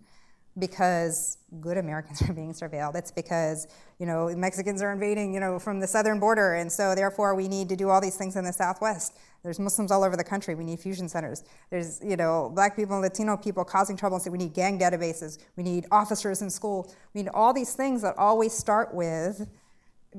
because good Americans are being surveilled. It's because you know Mexicans are invading you know from the southern border, and so therefore we need to do all these things in the Southwest. There's Muslims all over the country. We need fusion centers. There's you know Black people and Latino people causing trouble. So we need gang databases. We need officers in school. We need all these things that always start with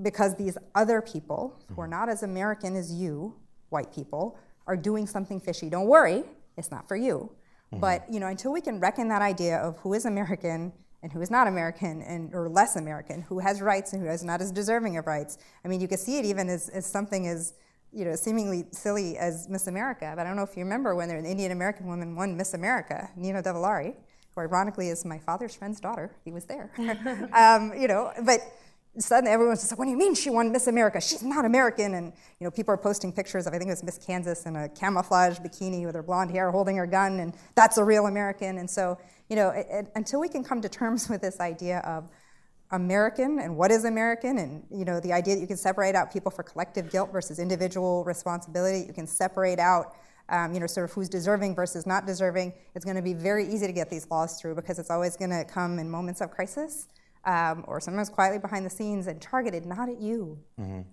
because these other people who are not as American as you, white people, are doing something fishy. Don't worry, it's not for you. But you know, until we can reckon that idea of who is American and who is not American and or less American, who has rights and who is not as deserving of rights. I mean, you can see it even as, as something as you know seemingly silly as Miss America. But I don't know if you remember when an Indian American woman won Miss America, Nina Davuluri, who ironically is my father's friend's daughter. He was there. um, you know, but suddenly everyone's just like, what do you mean she won Miss America? She's not American. And, you know, people are posting pictures of, I think it was Miss Kansas in a camouflage bikini with her blonde hair holding her gun, and that's a real American. And so, you know, it, it, until we can come to terms with this idea of American and what is American, and, you know, the idea that you can separate out people for collective guilt versus individual responsibility, you can separate out um, you know, sort of who's deserving versus not deserving. It's going to be very easy to get these laws through because it's always going to come in moments of crisis um, or sometimes quietly behind the scenes and targeted not at you,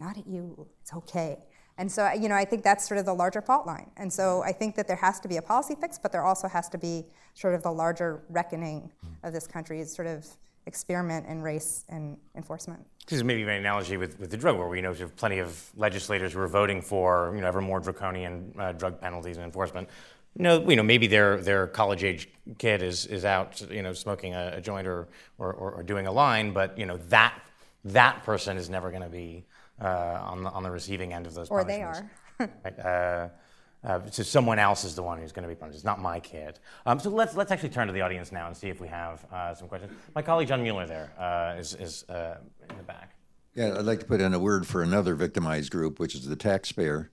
not at you. It's okay. And so, you know, I think that's sort of the larger fault line. And so I think that there has to be a policy fix, but there also has to be sort of the larger reckoning of this country's sort of experiment in race and enforcement. This is maybe an analogy with, with the drug war, where you know you have plenty of legislators who are voting for you know ever more draconian uh, drug penalties and enforcement. You know, you know maybe their their college age kid is is out you know smoking a, a joint or, or, or, or doing a line, but you know that that person is never going to be uh, on the on the receiving end of those Or they are. Right? Uh, uh, so someone else is the one who's going to be punished. It's not my kid. Um, so let's let's actually turn to the audience now and see if we have uh, some questions. My colleague John Mueller there uh, is is uh, in the back. Yeah, I'd like to put in a word for another victimized group, which is the taxpayer.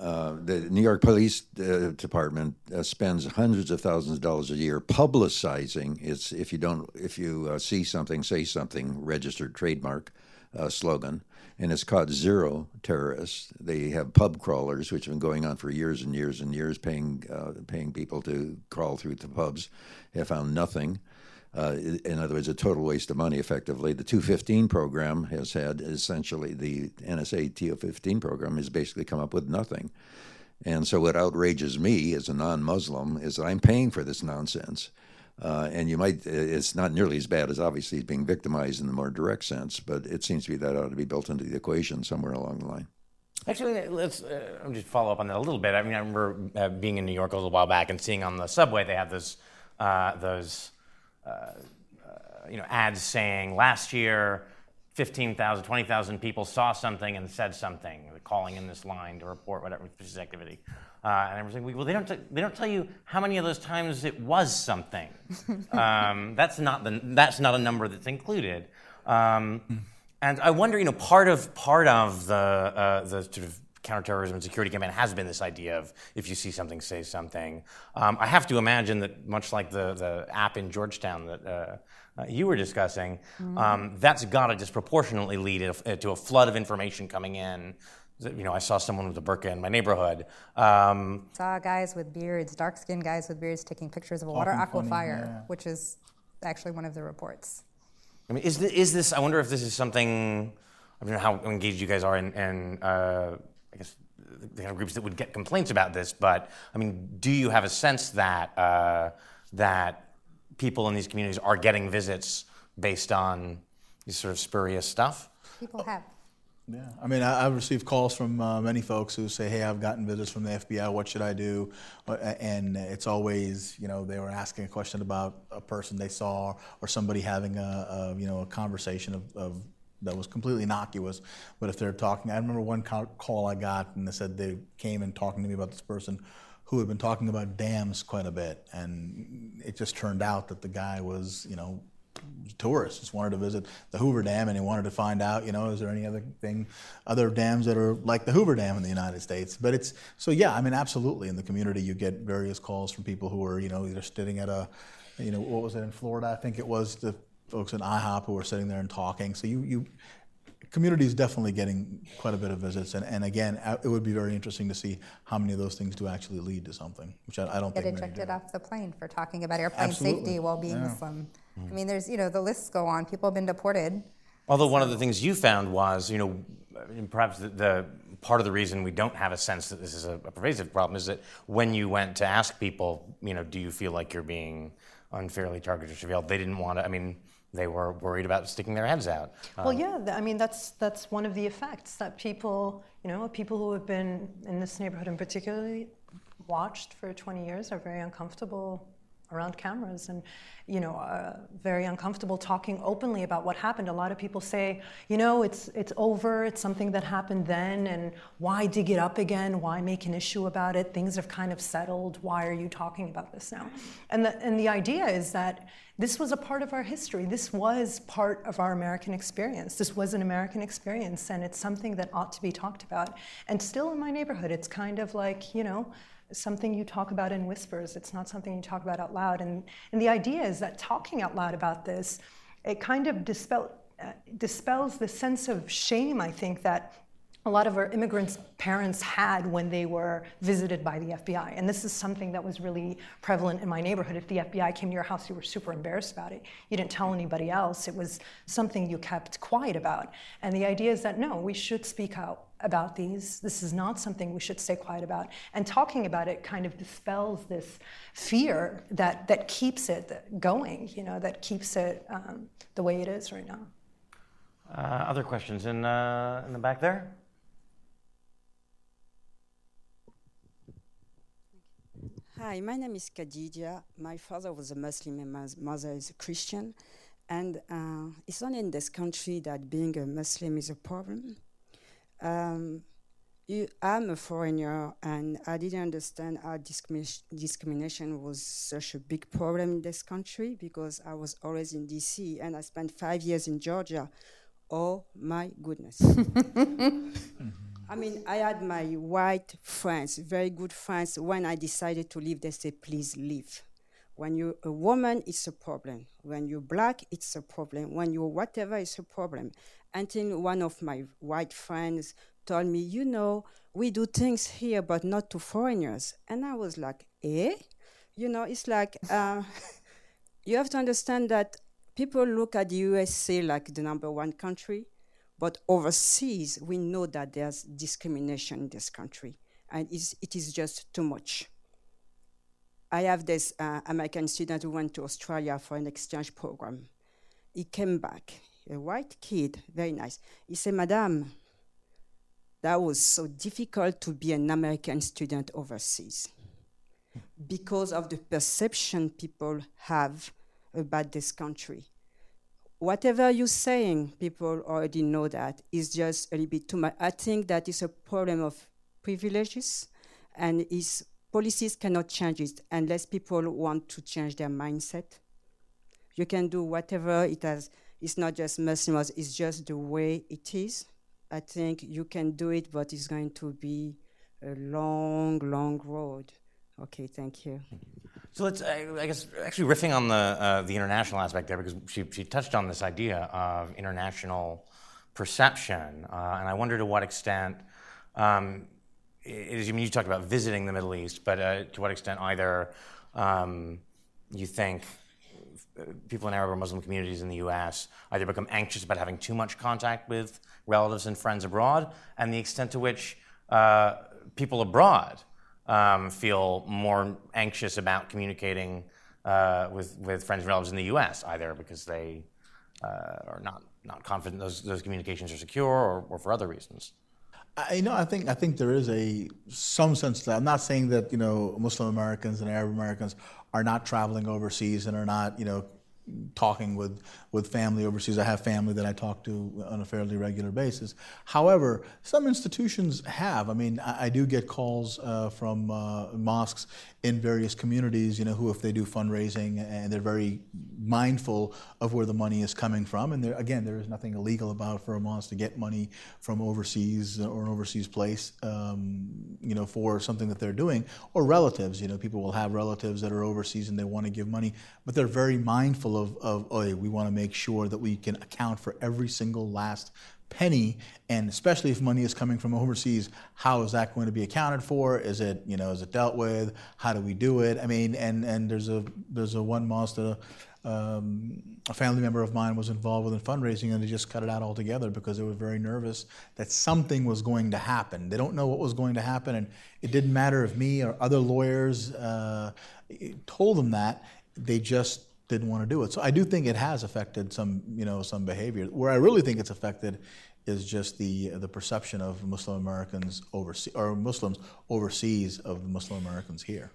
Uh, the New York Police uh, Department uh, spends hundreds of thousands of dollars a year publicizing its "if you don't, if you uh, see something, say something" registered trademark uh, slogan, and it's caught zero terrorists. They have pub crawlers, which have been going on for years and years and years, paying paying people to crawl through the pubs. Have found nothing. Uh, in other words, a total waste of money, effectively. The 215 program has had essentially the NSA 215 program has basically come up with nothing. And so, what outrages me as a non Muslim is that I'm paying for this nonsense. Uh, and you might, it's not nearly as bad as obviously being victimized in the more direct sense, but it seems to be that ought to be built into the equation somewhere along the line. Actually, let's uh, just follow up on that a little bit. I mean, I remember uh, being in New York a little while back and seeing on the subway they have those uh, those uh, uh, you know ads saying last year 15,000, 20,000 people saw something and said something, calling in this line to report whatever suspicious activity. Uh, and I was like, well, they don't, t- they don't tell you how many of those times it was something. um, that's, not the, that's not a number that's included. Um, and I wonder, you know, part of, part of the, uh, the sort of counterterrorism and security campaign has been this idea of if you see something, say something. Um, I have to imagine that much like the, the app in Georgetown that uh, uh, you were discussing, Mhm. um, that's got to disproportionately lead to- to a flood of information coming in. You know, I saw someone with a burqa in my neighborhood. Um, Saw guys with beards, dark skinned guys with beards taking pictures of a water Talking funny, aquifer, yeah. which is actually one of the reports. I mean, is this, is this? I wonder if this is something. I don't know how engaged you guys are in, in uh, guess, the kind of groups that would get complaints about this. But I mean, do you have a sense that uh, that people in these communities are getting visits based on this sort of spurious stuff? People have. Yeah, I mean, I, I've received calls from uh, many folks who say, "Hey, I've gotten visits from the FBI. What should I do?" Uh, And it's always, you know, they were asking a question about a person they saw or somebody having a, a you know, a conversation of, of that was completely innocuous. But if they're talking, I remember one call I got, and they said they came and talking to me about this person who had been talking about dams quite a bit, and it just turned out that the guy was, you know, tourists just wanted to visit the Hoover Dam and he wanted to find out, you know, is there any other thing, other dams that are like the Hoover Dam in the United States? But it's so yeah, I mean, absolutely. In the community, you get various calls from people who are, you know, either sitting at a, you know, what was it in Florida? I think it was the folks in IHOP who were sitting there and talking. So you you. Community is definitely getting quite a bit of visits, and, and again, uh, it would be very interesting to see how many of those things do actually lead to something, which I, I don't Get think many do. ejected off the plane for talking about airplane Absolutely. safety while being Yeah. Muslim. I mean, there's, you know, the lists go on. People have been deported. Although one of the things you found was, you know, perhaps the, the part of the reason we don't have a sense that this is a, a pervasive problem is that when you went to ask people, you know, do you feel like you're being unfairly targeted or surveilled, they didn't want to. I mean, they were worried about sticking their heads out. Well, Um, yeah, I mean that's that's one of the effects that people, you know, people who have been in this neighborhood and particularly watched for 20 years are very uncomfortable around cameras and you know uh, very uncomfortable talking openly about what happened. A lot of people say you know it's it's over it's something that happened then and why dig it up again? Why make an issue about it? Things have kind of settled. Why are you talking about this now? And the and the idea is that this was a part of our history. This was part of our american experience. This was an american experience and it's something that ought to be talked about. And still in my neighborhood it's kind of like you know something you talk about in whispers. It's not something you talk about out loud. And, and the idea is that talking out loud about this, it kind of dispel, uh, dispels the sense of shame, I think, that a lot of our immigrants' parents had when they were visited by the FBI. And this is something that was really prevalent in my neighborhood. If the FBI came to your house, you were super embarrassed about it. You didn't tell anybody else. It was something you kept quiet about. And the idea is that no, we should speak out about these. This is not something we should stay quiet about. And talking about it kind of dispels this fear that, that keeps it going, you know, that keeps it um, the way it is right now. Uh, other questions in, uh, in the back there? Hi, my name is Khadija. My father was a Muslim and my mother is a Christian. And uh, it's only in this country that being a Muslim is a problem. Um, you, I'm a foreigner and I didn't understand how discrimi- discrimination was such a big problem in this country because I was always in DC and I spent five years in Georgia. Oh my goodness. I mean, I had my white friends, very good friends. When I decided to leave, they said, please leave. When you're a woman, it's a problem. When you're black, it's a problem. When you're whatever, it's a problem. Until one of my white friends told me, you know, we do things here, but not to foreigners. And I was like, eh? You know, it's like, uh, you have to understand that people look at the USA like the number one country, but overseas, we know that there's discrimination in this country, and it's, it is just too much. I have this uh, American student who went to Australia for an exchange program. He came back, a white kid, very nice. He said, Madame, that was so difficult to be an American student overseas because of the perception people have about this country. Whatever you're saying, people already know that. It's just a little bit too much. I think that is a problem of privileges, and is policies cannot change it unless people want to change their mindset. You can do whatever it has. It's not just Muslims, it's just the way it is. I think you can do it, but it's going to be a long, long road. Okay, thank you. So let's, I I guess, actually riffing on the uh, the international aspect there, because she she touched on this idea of international perception, uh, and I wonder to what extent. Um, is, I mean, you talked about visiting the Middle East, but uh, to what extent either um, you think uh, people in Arab or Muslim communities in the U.S. either become anxious about having too much contact with relatives and friends abroad, and the extent to which uh, people abroad um, feel more anxious about communicating uh, with, with friends and relatives in the U.S., either because they uh, are not, not confident those, those communications are secure or, or for other reasons. I, you know, I think I think there is a some sense that. I'm not saying that you know Muslim Americans and Arab Americans are not traveling overseas and are not you know talking with, with family overseas. I have family that I talk to on a fairly regular basis. However, some institutions have. I mean, I, I do get calls uh, from uh, mosques in various communities, you know, who if they do fundraising and they're very mindful of where the money is coming from. And there, again, there is nothing illegal about for a mosque to get money from overseas or an overseas place, um, you know, for something that they're doing. Or relatives, you know, people will have relatives that are overseas and they want to give money, but they're very mindful of, of oh, we want to make sure that we can account for every single last penny and especially if money is coming from overseas how is that going to be accounted for? Is it you know is it dealt with? How do we do it? I mean and and there's a there's a one that um, a family member of mine was involved with in fundraising and they just cut it out altogether because they were very nervous that something was going to happen. They don't know what was going to happen and it didn't matter if me or other lawyers uh, told them that. They just didn't want to do it. So I do think it has affected some, you know, some behavior. Where I really think it's affected is just the the perception of Muslim Americans overseas or Muslims overseas of Muslim Americans here.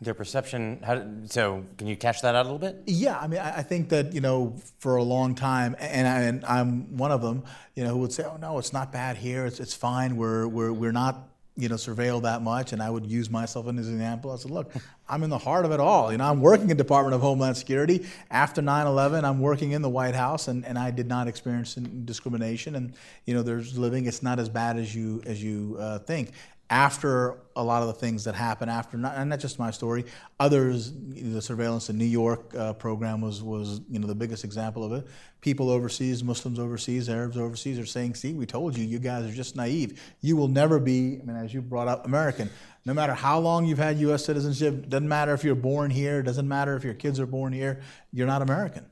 Their perception. How, so, can you catch that out a little bit? Yeah, I mean, I, I think that you know, for a long time, and, I, and I'm one of them, you know, who would say, "Oh no, it's not bad here. It's it's fine. We're we're we're not." You know, surveil that much, and I would use myself as an example. I said, "Look, I'm in the heart of it all. You know, I'm working in Department of Homeland Security. After 9/11, I'm working in the White House, and, and I did not experience discrimination. And you know, there's living. It's not as bad as you as you uh, think after a lot of the things that happened after, not, and not just my story, others, the surveillance in New York uh, program was, was you know, the biggest example of it. People overseas, Muslims overseas, Arabs overseas are saying, see, we told you, you guys are just naive. You will never be, I mean, as you brought up, American. No matter how long you've had U.S. citizenship, doesn't matter if you're born here, doesn't matter if your kids are born here, you're not American.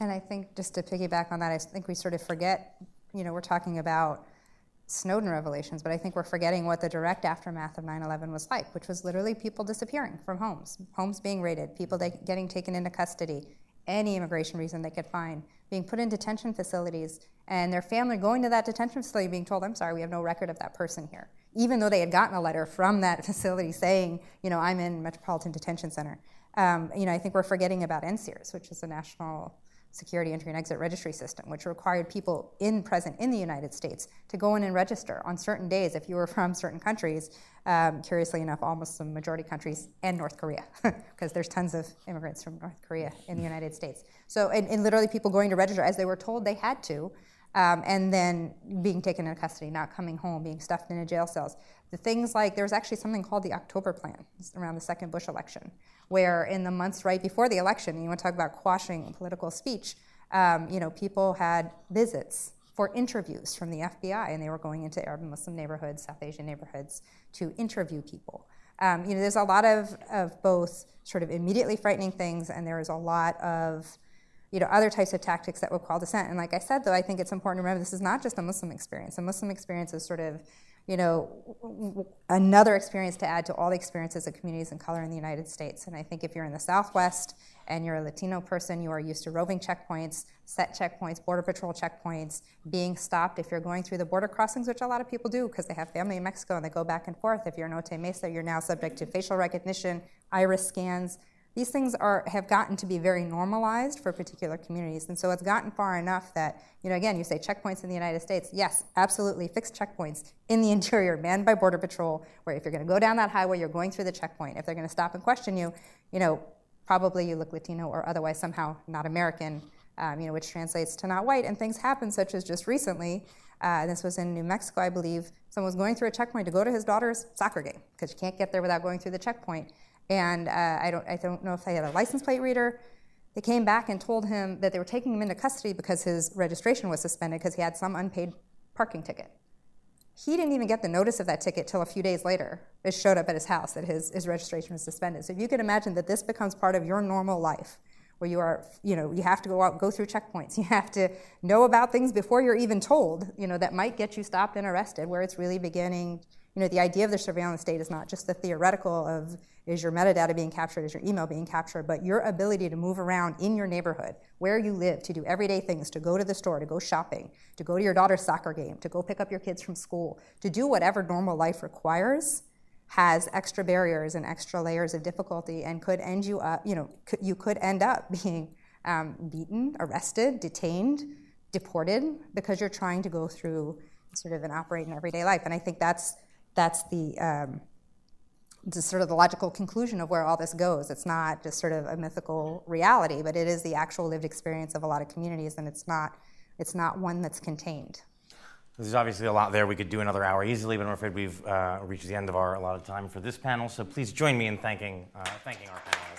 And I think just to piggyback on that, I think we sort of forget, you know, we're talking about Snowden revelations, but I think we're forgetting what the direct aftermath of 9 11 was like, which was literally people disappearing from homes, homes being raided, people getting taken into custody, any immigration reason they could find, being put in detention facilities, and their family going to that detention facility being told, I'm sorry, we have no record of that person here, even though they had gotten a letter from that facility saying, you know, I'm in Metropolitan Detention Center. Um, you know, I think we're forgetting about NSEERS, which is the National security entry and exit registry system, which required people in present in the United States to go in and register on certain days if you were from certain countries. Um, curiously enough, almost the majority countries and North Korea, because there's tons of immigrants from North Korea in the United States. So, and, and literally people going to register as they were told they had to, um, and then being taken into custody, not coming home, being stuffed into jail cells. The things like there was actually something called the October Plan around the second Bush election, where in the months right before the election, you want to talk about quashing political speech, um, you know, people had visits for interviews from the FBI, and they were going into Arab and Muslim neighborhoods, South Asian neighborhoods, to interview people. Um, you know, there's a lot of, of both sort of immediately frightening things, and there is a lot of you know, other types of tactics that would call dissent. And like I said, though, I think it's important to remember this is not just a Muslim experience. A Muslim experience is sort of, you know, another experience to add to all the experiences of communities of color in the United States. And I think if you're in the Southwest and you're a Latino person, you are used to roving checkpoints, set checkpoints, border patrol checkpoints, being stopped if you're going through the border crossings, which a lot of people do because they have family in Mexico and they go back and forth. If you're in Otay Mesa, you're now subject to facial recognition, iris scans. These things are have gotten to be very normalized for particular communities, and so it's gotten far enough that you know again you say checkpoints in the United States. Yes, absolutely, fixed checkpoints in the interior, manned by Border Patrol. Where if you're going to go down that highway, you're going through the checkpoint. If they're going to stop and question you, you know probably you look Latino or otherwise somehow not American, um, you know which translates to not white. And things happen, such as just recently. Uh, this was in New Mexico, I believe. Someone was going through a checkpoint to go to his daughter's soccer game because you can't get there without going through the checkpoint and uh, I don't I don't know if they had a license plate reader. They came back and told him that they were taking him into custody because his registration was suspended because he had some unpaid parking ticket. He didn't even get the notice of that ticket till a few days later. It showed up at his house that his, his registration was suspended. So if you can imagine that this becomes part of your normal life, where you are, you know, you have to go out, go through checkpoints. You have to know about things before you're even told, you know, that might get you stopped and arrested, where it's really beginning you know, the idea of the surveillance state is not just the theoretical of is your metadata being captured, is your email being captured, but your ability to move around in your neighborhood, where you live, to do everyday things, to go to the store, to go shopping, to go to your daughter's soccer game, to go pick up your kids from school, to do whatever normal life requires, has extra barriers and extra layers of difficulty and could end you up, you know, you could end up being um, beaten, arrested, detained, deported because you're trying to go through sort of and operate in everyday life. And I think that's that's the um, just sort of the logical conclusion of where all this goes. It's not just sort of a mythical reality, but it is the actual lived experience of a lot of communities, and it's not it's not one that's contained. There's obviously a lot there. We could do another hour easily, but I'm afraid we've uh, reached the end of our allotted time for this panel. So please join me in thanking uh, thanking our panel.